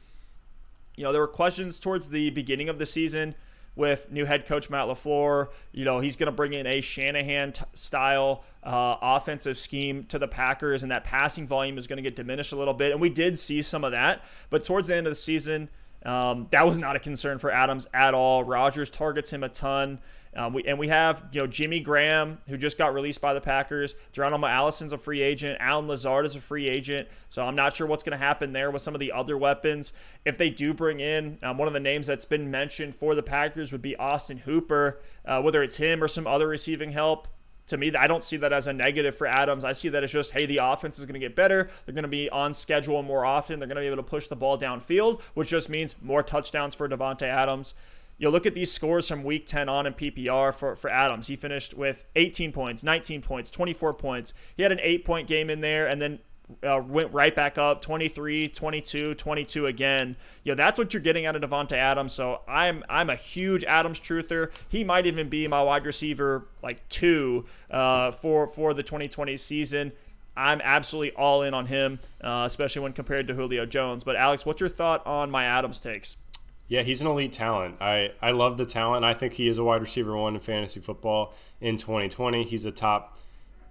You know there were questions towards the beginning of the season with new head coach Matt LaFleur. You know, he's going to bring in a Shanahan t- style uh, offensive scheme to the Packers, and that passing volume is going to get diminished a little bit. And we did see some of that. But towards the end of the season, um, that was not a concern for Adams at all. Rodgers targets him a ton. Um, we, and we have you know Jimmy Graham who just got released by the Packers. Geronimo Allison's a free agent. Allen Lazard is a free agent. So I'm not sure what's going to happen there with some of the other weapons. If they do bring in um, one of the names that's been mentioned for the Packers would be Austin Hooper. Uh, whether it's him or some other receiving help, to me, I don't see that as a negative for Adams. I see that as just, hey, the offense is going to get better. They're going to be on schedule more often. They're going to be able to push the ball downfield, which just means more touchdowns for Davante Adams. You look at these scores from week 10 on in PPR for, for Adams. He finished with 18 points, 19 points, 24 points. He had an eight point game in there and then uh, went right back up 23 22 22 again. You know that's what you're getting out of Davante Adams. So I'm I'm a huge Adams truther. He might even be my wide receiver like two uh, for for the 2020 season. I'm absolutely all in on him uh, especially when compared to Julio Jones. But Alex what's your thought on my Adams takes yeah, he's an elite talent. I, I love the talent. I think he is a wide receiver one in fantasy football in 2020. He's a top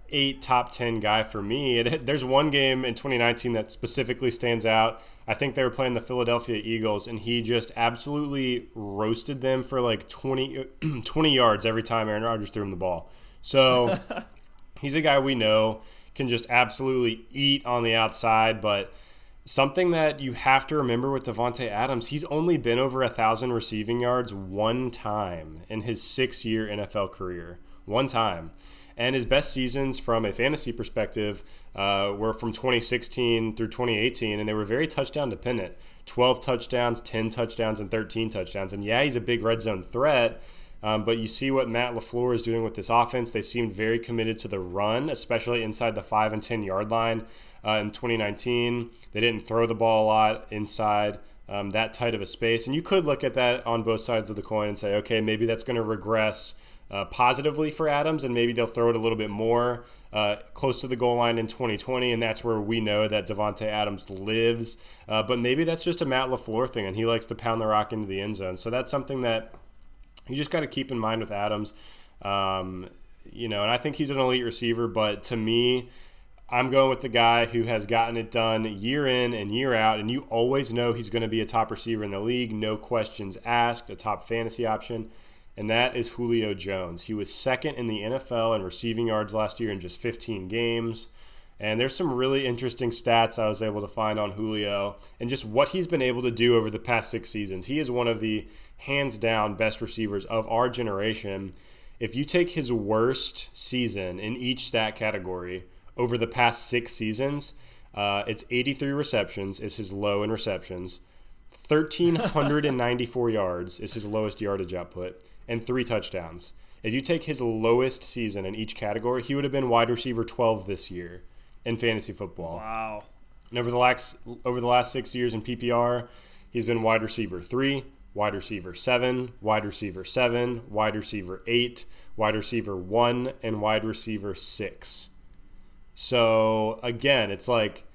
eight, top 10 guy for me. It, there's one game in 2019 that specifically stands out. I think they were playing the Philadelphia Eagles, and he just absolutely roasted them for like 20, 20 yards every time Aaron Rodgers threw him the ball. So he's a guy we know can just absolutely eat on the outside, but – Something that you have to remember with Davante Adams, he's only been over a thousand receiving yards one time in his six-year NFL career. One time. And his best seasons from a fantasy perspective uh, were from 2016 through 2018, and they were very touchdown dependent 12 touchdowns, 10 touchdowns, and 13 touchdowns. And yeah, he's a big red zone threat, um, but you see what Matt LaFleur is doing with this offense. They seemed very committed to the run, especially inside the 5 and 10 yard line uh, in 2019. They didn't throw the ball a lot inside. um, that tight of a space. And you could look at that on both sides of the coin and say, okay, maybe that's going to regress uh, positively for Adams, and maybe they'll throw it a little bit more uh, close to the goal line in 2020, and that's where we know that Davante Adams lives. Uh, but maybe that's just a Matt LaFleur thing, and he likes to pound the rock into the end zone. So that's something that you just got to keep in mind with Adams. Um, you know, and I think he's an elite receiver, but to me, I'm going with the guy who has gotten it done year in and year out, and you always know he's going to be a top receiver in the league, no questions asked, a top fantasy option and that is Julio Jones. He was second in the NFL in receiving yards last year in just 15 games. And there's some really interesting stats I was able to find on Julio and just what he's been able to do over the past six seasons. He is one of the hands down best receivers of our generation. If you take his worst season in each stat category over the past six seasons, uh, it's 83 receptions is his low in receptions. 1,394 yards is his lowest yardage output and three touchdowns. If you take his lowest season in each category, he would have been wide receiver 12 this year in fantasy football. Wow. And over the last over the last 6 years in PPR, he's been wide receiver 3, wide receiver 7, wide receiver 7, wide receiver 8, wide receiver 1 and wide receiver 6. So, again, it's like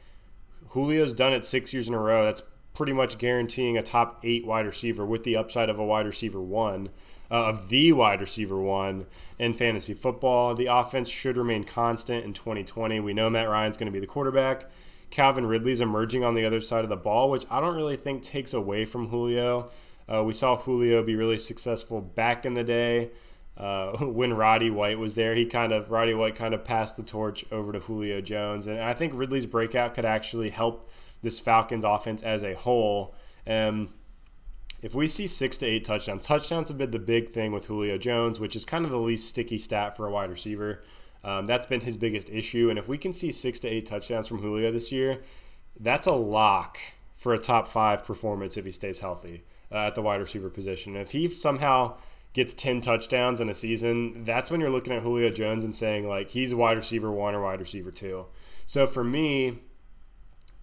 Julio's done it 6 years in a row. That's pretty much guaranteeing a top 8 wide receiver with the upside of a wide receiver 1 uh, of the wide receiver one in fantasy football. The offense should remain constant in 2020. We know Matt Ryan's going to be the quarterback. Calvin Ridley's emerging on the other side of the ball, which I don't really think takes away from Julio. Uh, we saw Julio be really successful back in the day uh, when Roddy White was there. He kind of Roddy White kind of passed the torch over to Julio Jones, and I think Ridley's breakout could actually help this Falcons offense as a whole. Um, if we see six to eight touchdowns, touchdowns have been the big thing with Julio Jones, which is kind of the least sticky stat for a wide receiver. Um, that's been his biggest issue. And if we can see six to eight touchdowns from Julio this year, that's a lock for a top five performance if he stays healthy uh, at the wide receiver position. If he somehow gets 10 touchdowns in a season, that's when you're looking at Julio Jones and saying, like, he's a wide receiver one or wide receiver two. So for me,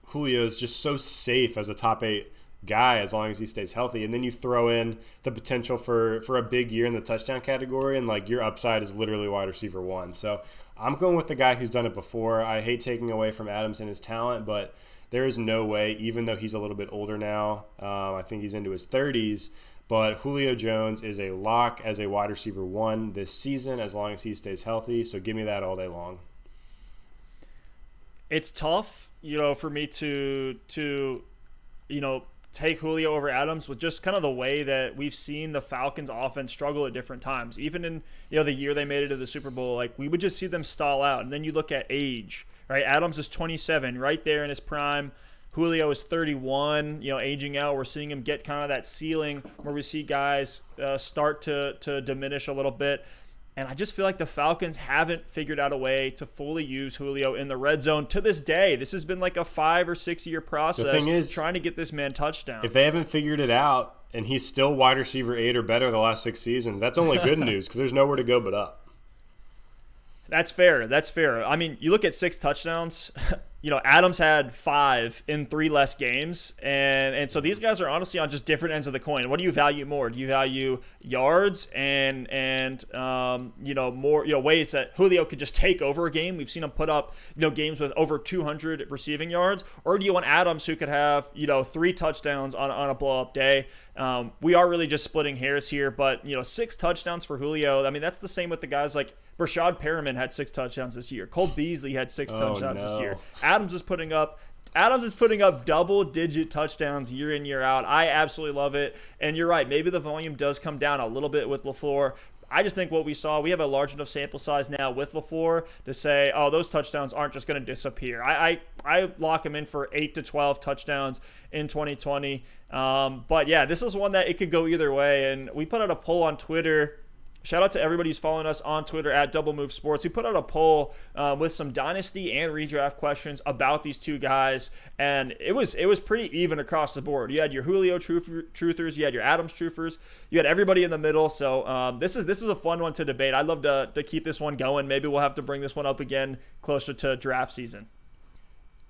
Julio is just so safe as a top eight guy as long as he stays healthy. And then you throw in the potential for for a big year in the touchdown category, and like your upside is literally wide receiver one. So I'm going with the guy who's done it before. I hate taking away from Adams and his talent, but there is no way, even though he's a little bit older now, um, I think he's into his 30s. But Julio Jones is a lock as a wide receiver one this season as long as he stays healthy. So give me that all day long. It's tough, you know, for me to to you know take Julio over Adams with just kind of the way that we've seen the Falcons offense struggle at different times. Even in you know the year they made it to the Super Bowl, like we would just see them stall out. And then you look at age, right? Adams is 27, right there in his prime. Julio is 31, you know, aging out. We're seeing him get kind of that ceiling where we see guys uh, start to to diminish a little bit. And I just feel like the Falcons haven't figured out a way to fully use Julio in the red zone to this day. This has been like a five or six year process the thing is, trying to get this man touchdown. If they haven't figured it out and he's still wide receiver eight or better the last six seasons, that's only good news because there's nowhere to go but up. That's fair. That's fair. I mean, you look at six touchdowns. You know, Adams had five in three less games, and and so these guys are honestly on just different ends of the coin. What do you value more? Do you value yards and and um, you know more you know ways that Julio could just take over a game? We've seen him put up you know games with over 200 receiving yards, or do you want Adams who could have you know three touchdowns on on a blow up day? Um, we are really just splitting hairs here, but you know six touchdowns for Julio. I mean that's the same with the guys like Breshad Perriman had six touchdowns this year. Cole Beasley had six oh, touchdowns no. this year. Adams is putting up Adams is putting up double digit touchdowns year in, year out. I absolutely love it. And you're right, maybe the volume does come down a little bit with LaFleur. I just think what we saw, we have a large enough sample size now with LaFleur to say, oh, those touchdowns aren't just going to disappear. I, I, I, lock him in for 8 to 12 touchdowns in 2020. Um, but yeah, this is one that it could go either way. And we put out a poll on Twitter Shout out to everybody who's following us on Twitter at Double Move Sports. We put out a poll uh, with some dynasty and redraft questions about these two guys, and it was it was pretty even across the board. You had your Julio truthers, you had your Adams truthers, you had everybody in the middle. So um, this is this is a fun one to debate. I'd love to to keep this one going. Maybe we'll have to bring this one up again closer to draft season.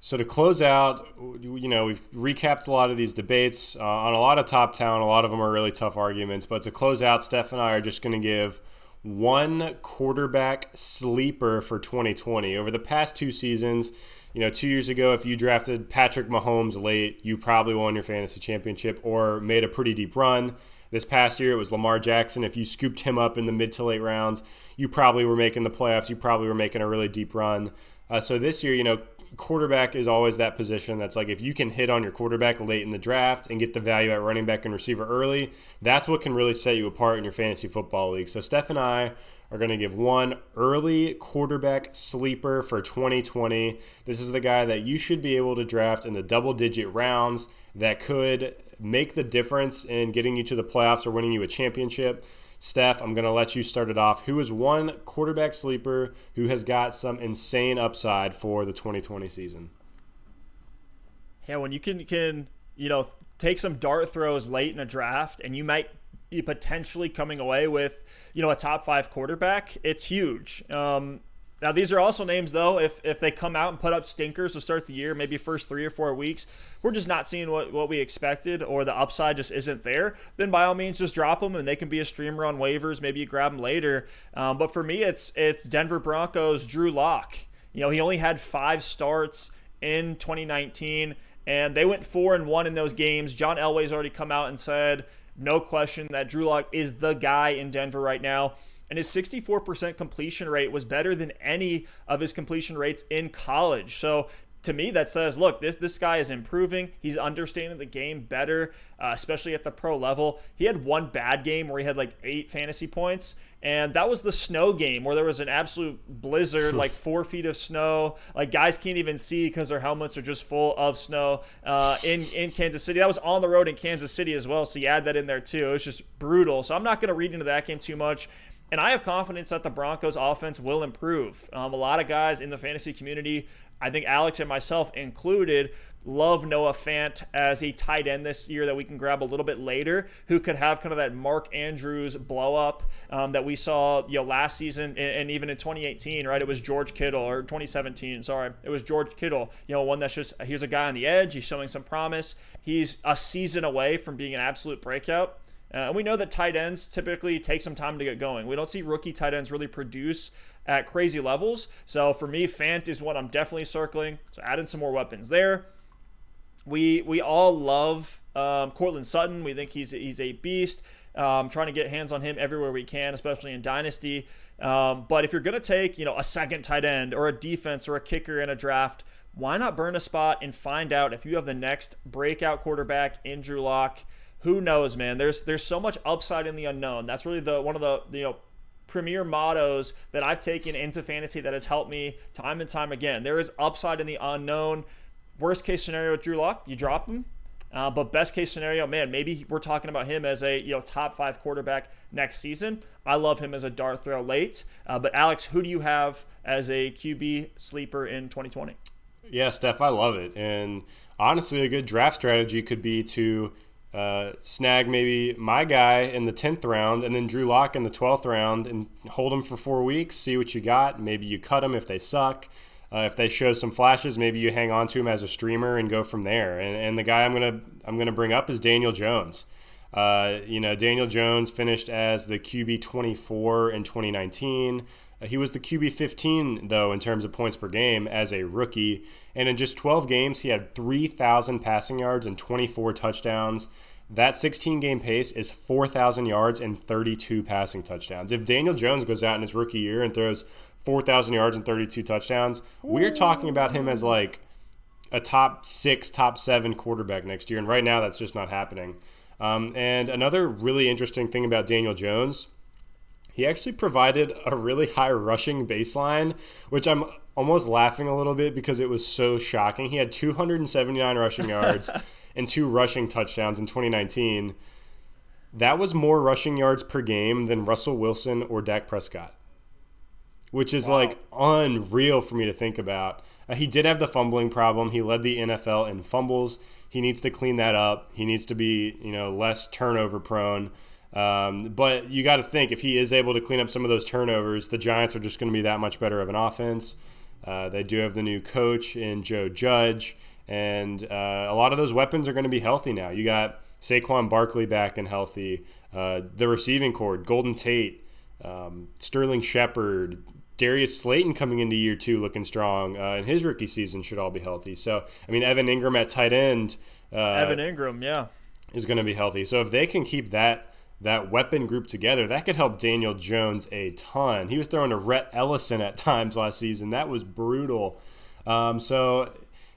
So to close out, you know, we've recapped a lot of these debates uh, on a lot of top talent. A lot of them are really tough arguments. But to close out, Steph and I are just going to give one quarterback sleeper for 2020. Over the past two seasons, you know, two years ago, if you drafted Patrick Mahomes late, you probably won your fantasy championship or made a pretty deep run. This past year, it was Lamar Jackson. If you scooped him up in the mid to late rounds, you probably were making the playoffs. You probably were making a really deep run. Uh, so this year, you know, quarterback is always that position that's like if you can hit on your quarterback late in the draft and get the value at running back and receiver early, that's what can really set you apart in your fantasy football league. So Steph and I are going to give one early quarterback sleeper for 2020. This is the guy that you should be able to draft in the double digit rounds that could make the difference in getting you to the playoffs or winning you a championship. Steph, I'm going to let you start it off. Who is one quarterback sleeper who has got some insane upside for the 2020 season? Yeah, when you can can you know take some dart throws late in a draft, and you might be potentially coming away with you know a top five quarterback, it's huge. Um, now these are also names though. If if they come out and put up stinkers to start the year, maybe first three or four weeks, we're just not seeing what, what we expected, or the upside just isn't there. Then by all means, just drop them, and they can be a streamer on waivers. Maybe you grab them later. Um, but for me, it's it's Denver Broncos Drew Lock. You know, he only had five starts in 2019, and they went four and one in those games. John Elway's already come out and said, no question, that Drew Lock is the guy in Denver right now and his 64% completion rate was better than any of his completion rates in college. So to me, that says, look, this this guy is improving. He's understanding the game better, uh, especially at the pro level. He had one bad game where he had like eight fantasy points, and that was the snow game where there was an absolute blizzard, like four feet of snow. Like guys can't even see because their helmets are just full of snow uh, in in Kansas City. That was on the road in Kansas City as well, so you add that in there too. It was just brutal. So I'm not going to read into that game too much. And I have confidence that the Broncos offense will improve. Um, a lot of guys in the fantasy community, I think Alex and myself included, love Noah Fant as a tight end this year that we can grab a little bit later, who could have kind of that Mark Andrews blow up um, that we saw you know last season and, and, even in 2018, right? It was George Kittle or 2017, sorry, it was George Kittle. You know, one that's just here's a guy on the edge, he's showing some promise. He's a season away from being an absolute breakout. Uh, and we know that tight ends typically take some time to get going. We don't see rookie tight ends really produce at crazy levels. So for me, Fant is what I'm definitely circling. So adding some more weapons there. We we all love um, Courtland Sutton. We think he's he's a beast. Um, trying to get hands on him everywhere we can, especially in dynasty. Um, but if you're gonna take you know a second tight end or a defense or a kicker in a draft, why not burn a spot and find out if you have the next breakout quarterback in Drew Lock? Who knows, man? There's there's so much upside in the unknown. That's really the one of the you know premier mottos that I've taken into fantasy that has helped me time and time again. There is upside in the unknown. Worst case scenario with Drew Lock, you drop him. Uh, but best case scenario, man, maybe we're talking about him as a you know top five quarterback next season. I love him as a dart throw late. Uh, but Alex, who do you have as a QB sleeper in 2020? Yeah, Steph, I love it. And honestly, a good draft strategy could be to uh, snag maybe my guy in the 10th round and then Drew Lock in the 12th round and hold him for four weeks, see what you got. Maybe you cut them if they suck. Uh, if they show some flashes, maybe you hang on to him as a streamer and go from there. And, and the guy I'm gonna I'm gonna bring up is Daniel Jones. Uh, you know, Daniel Jones finished as the QB 24 in 2019. He was the QB 15, though, in terms of points per game as a rookie. And in just 12 games, he had 3,000 passing yards and 24 touchdowns. That 16 game pace is 4,000 yards and 32 passing touchdowns. If Daniel Jones goes out in his rookie year and throws 4,000 yards and 32 touchdowns, we're talking about him as like a top six, top seven quarterback next year. And right now, that's just not happening. Um, and another really interesting thing about Daniel Jones he actually provided a really high rushing baseline, which I'm almost laughing a little bit because it was so shocking. He had 279 rushing yards and two rushing touchdowns in 2019. That was more rushing yards per game than Russell Wilson or Dak Prescott, which is wow. like unreal for me to think about. Uh, he did have the fumbling problem. He led the NFL in fumbles. He needs to clean that up. He needs to be, you know, less turnover prone. Um, but you got to think if he is able to clean up some of those turnovers, the Giants are just going to be that much better of an offense. Uh, they do have the new coach in Joe Judge, and uh, a lot of those weapons are going to be healthy now. You got Saquon Barkley back and healthy. Uh, the receiving corps, Golden Tate, um, Sterling Shepard, Darius Slayton coming into year two looking strong, uh, and his rookie season should all be healthy. So, I mean, Evan Engram at tight end. Uh, Evan Engram, yeah, is going to be healthy. So if they can keep that that weapon group together, that could help Daniel Jones a ton. He was throwing to Rhett Ellison at times last season. That was brutal. Um, so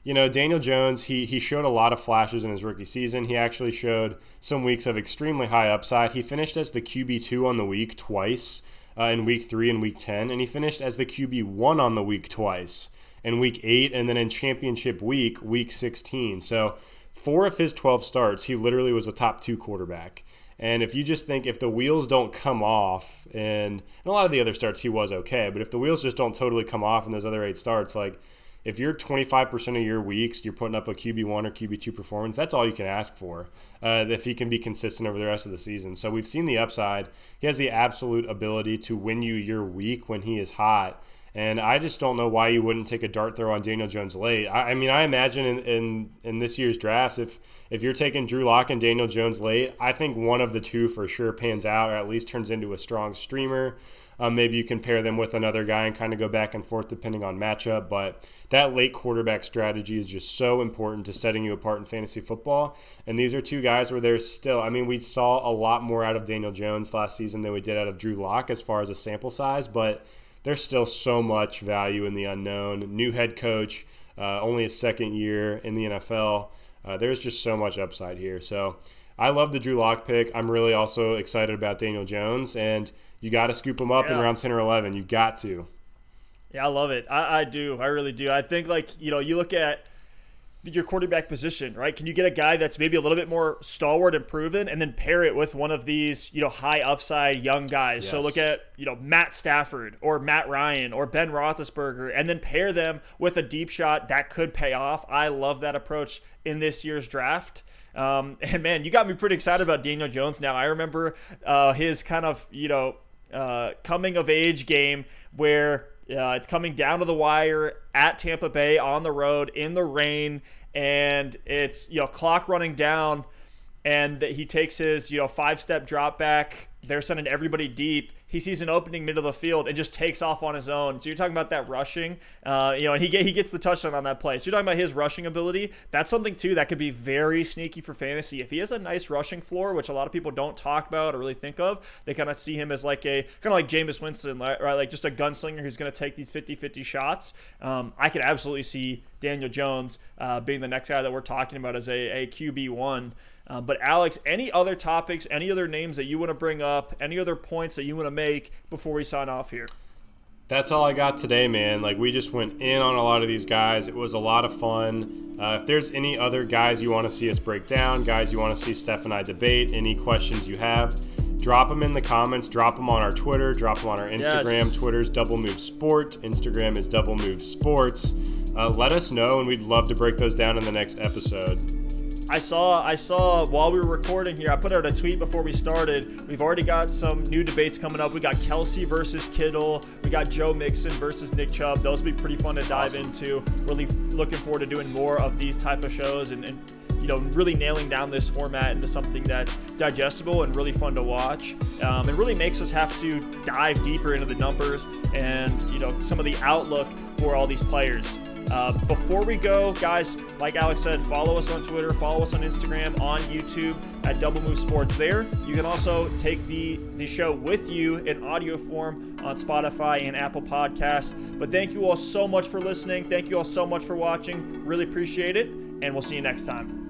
you know, Daniel Jones, he, he showed a lot of flashes in his rookie season. He actually showed some weeks of extremely high upside. He finished as the QB2 on the week twice uh, in week three and week 10, and he finished as the QB1 on the week twice in week eight, and then in championship week, week 16. So, four of his 12 starts, he literally was a top two quarterback. And if you just think if the wheels don't come off, and, and a lot of the other starts he was okay, but if the wheels just don't totally come off in those other eight starts, like if you're 25% of your weeks, you're putting up a QB1 or QB2 performance, that's all you can ask for uh, if he can be consistent over the rest of the season. So we've seen the upside. He has the absolute ability to win you your week when he is hot. And I just don't know why you wouldn't take a dart throw on Daniel Jones late. I, I mean, I imagine in, in, in this year's drafts, if if you're taking Drew Lock and Daniel Jones late, I think one of the two for sure pans out, or at least turns into a strong streamer. Um, maybe you can pair them with another guy and kind of go back and forth depending on matchup. But that late quarterback strategy is just so important to setting you apart in fantasy football. And these are two guys where there's still, I mean, we saw a lot more out of Daniel Jones last season than we did out of Drew Lock as far as a sample size, but there's still so much value in the unknown. New head coach, uh, only a second year in the NFL. Uh, there's just so much upside here. So I love the Drew Lock pick. I'm really also excited about Daniel Jones, and you got to scoop him up yeah. in round 10 or 11. You got to. Yeah, I love it. I, I do. I really do. I think, like, you know, you look at your quarterback position, right? Can you get a guy that's maybe a little bit more stalwart and proven and then pair it with one of these, you know, high upside young guys? Yes. So look at, you know, Matt Stafford or Matt Ryan or Ben Roethlisberger and then pair them with a deep shot that could pay off. I love that approach in this year's draft. Um, and man, you got me pretty excited about Daniel Jones now. I remember uh, his kind of, you know, uh, coming of age game where uh, it's coming down to the wire at Tampa Bay on the road in the rain, and it's you know clock running down, and that he takes his you know five step drop back. They're sending everybody deep, he sees an opening middle of the field and just takes off on his own. So you're talking about that rushing, uh, you know, and he get, he gets the touchdown on that play. So you're talking about his rushing ability. That's something too that could be very sneaky for fantasy. If he has a nice rushing floor, which a lot of people don't talk about or really think of, they kind of see him as like a kind of like Jameis Winston, right? Like just a gunslinger who's going to take these 50-50 shots. Um, I could absolutely see Daniel Jones uh, being the next guy that we're talking about as a, a QB one. Uh, but Alex, any other topics, any other names that you want to bring up, any other points that you want to make before we sign off here? That's all I got today, man. Like we just went in on a lot of these guys. It was a lot of fun. Uh, if there's any other guys you want to see us break down, guys you want to see Steph and I debate, any questions you have, drop them in the comments. Drop them on our Twitter. Drop them on our Instagram. Yes. Twitter's Double Move Sport. Instagram is Double Move Sports. Uh, let us know, and we'd love to break those down in the next episode. I saw I saw while we were recording here, I put out a tweet before we started. We've already got some new debates coming up. We got Kelce versus Kittle. We got Joe Mixon versus Nick Chubb. Those will be pretty fun to dive awesome. into. Really looking forward to doing more of these type of shows and, and you know really nailing down this format into something that's digestible and really fun to watch. Um, it really makes us have to dive deeper into the numbers and you know some of the outlook for all these players. Uh, before we go, guys, like Alex said, follow us on Twitter, follow us on Instagram, on YouTube at Double Move Sports. There, you can also take the the show with you in audio form on Spotify and Apple Podcasts. But thank you all so much for listening. Thank you all so much for watching. Really appreciate it, and we'll see you next time.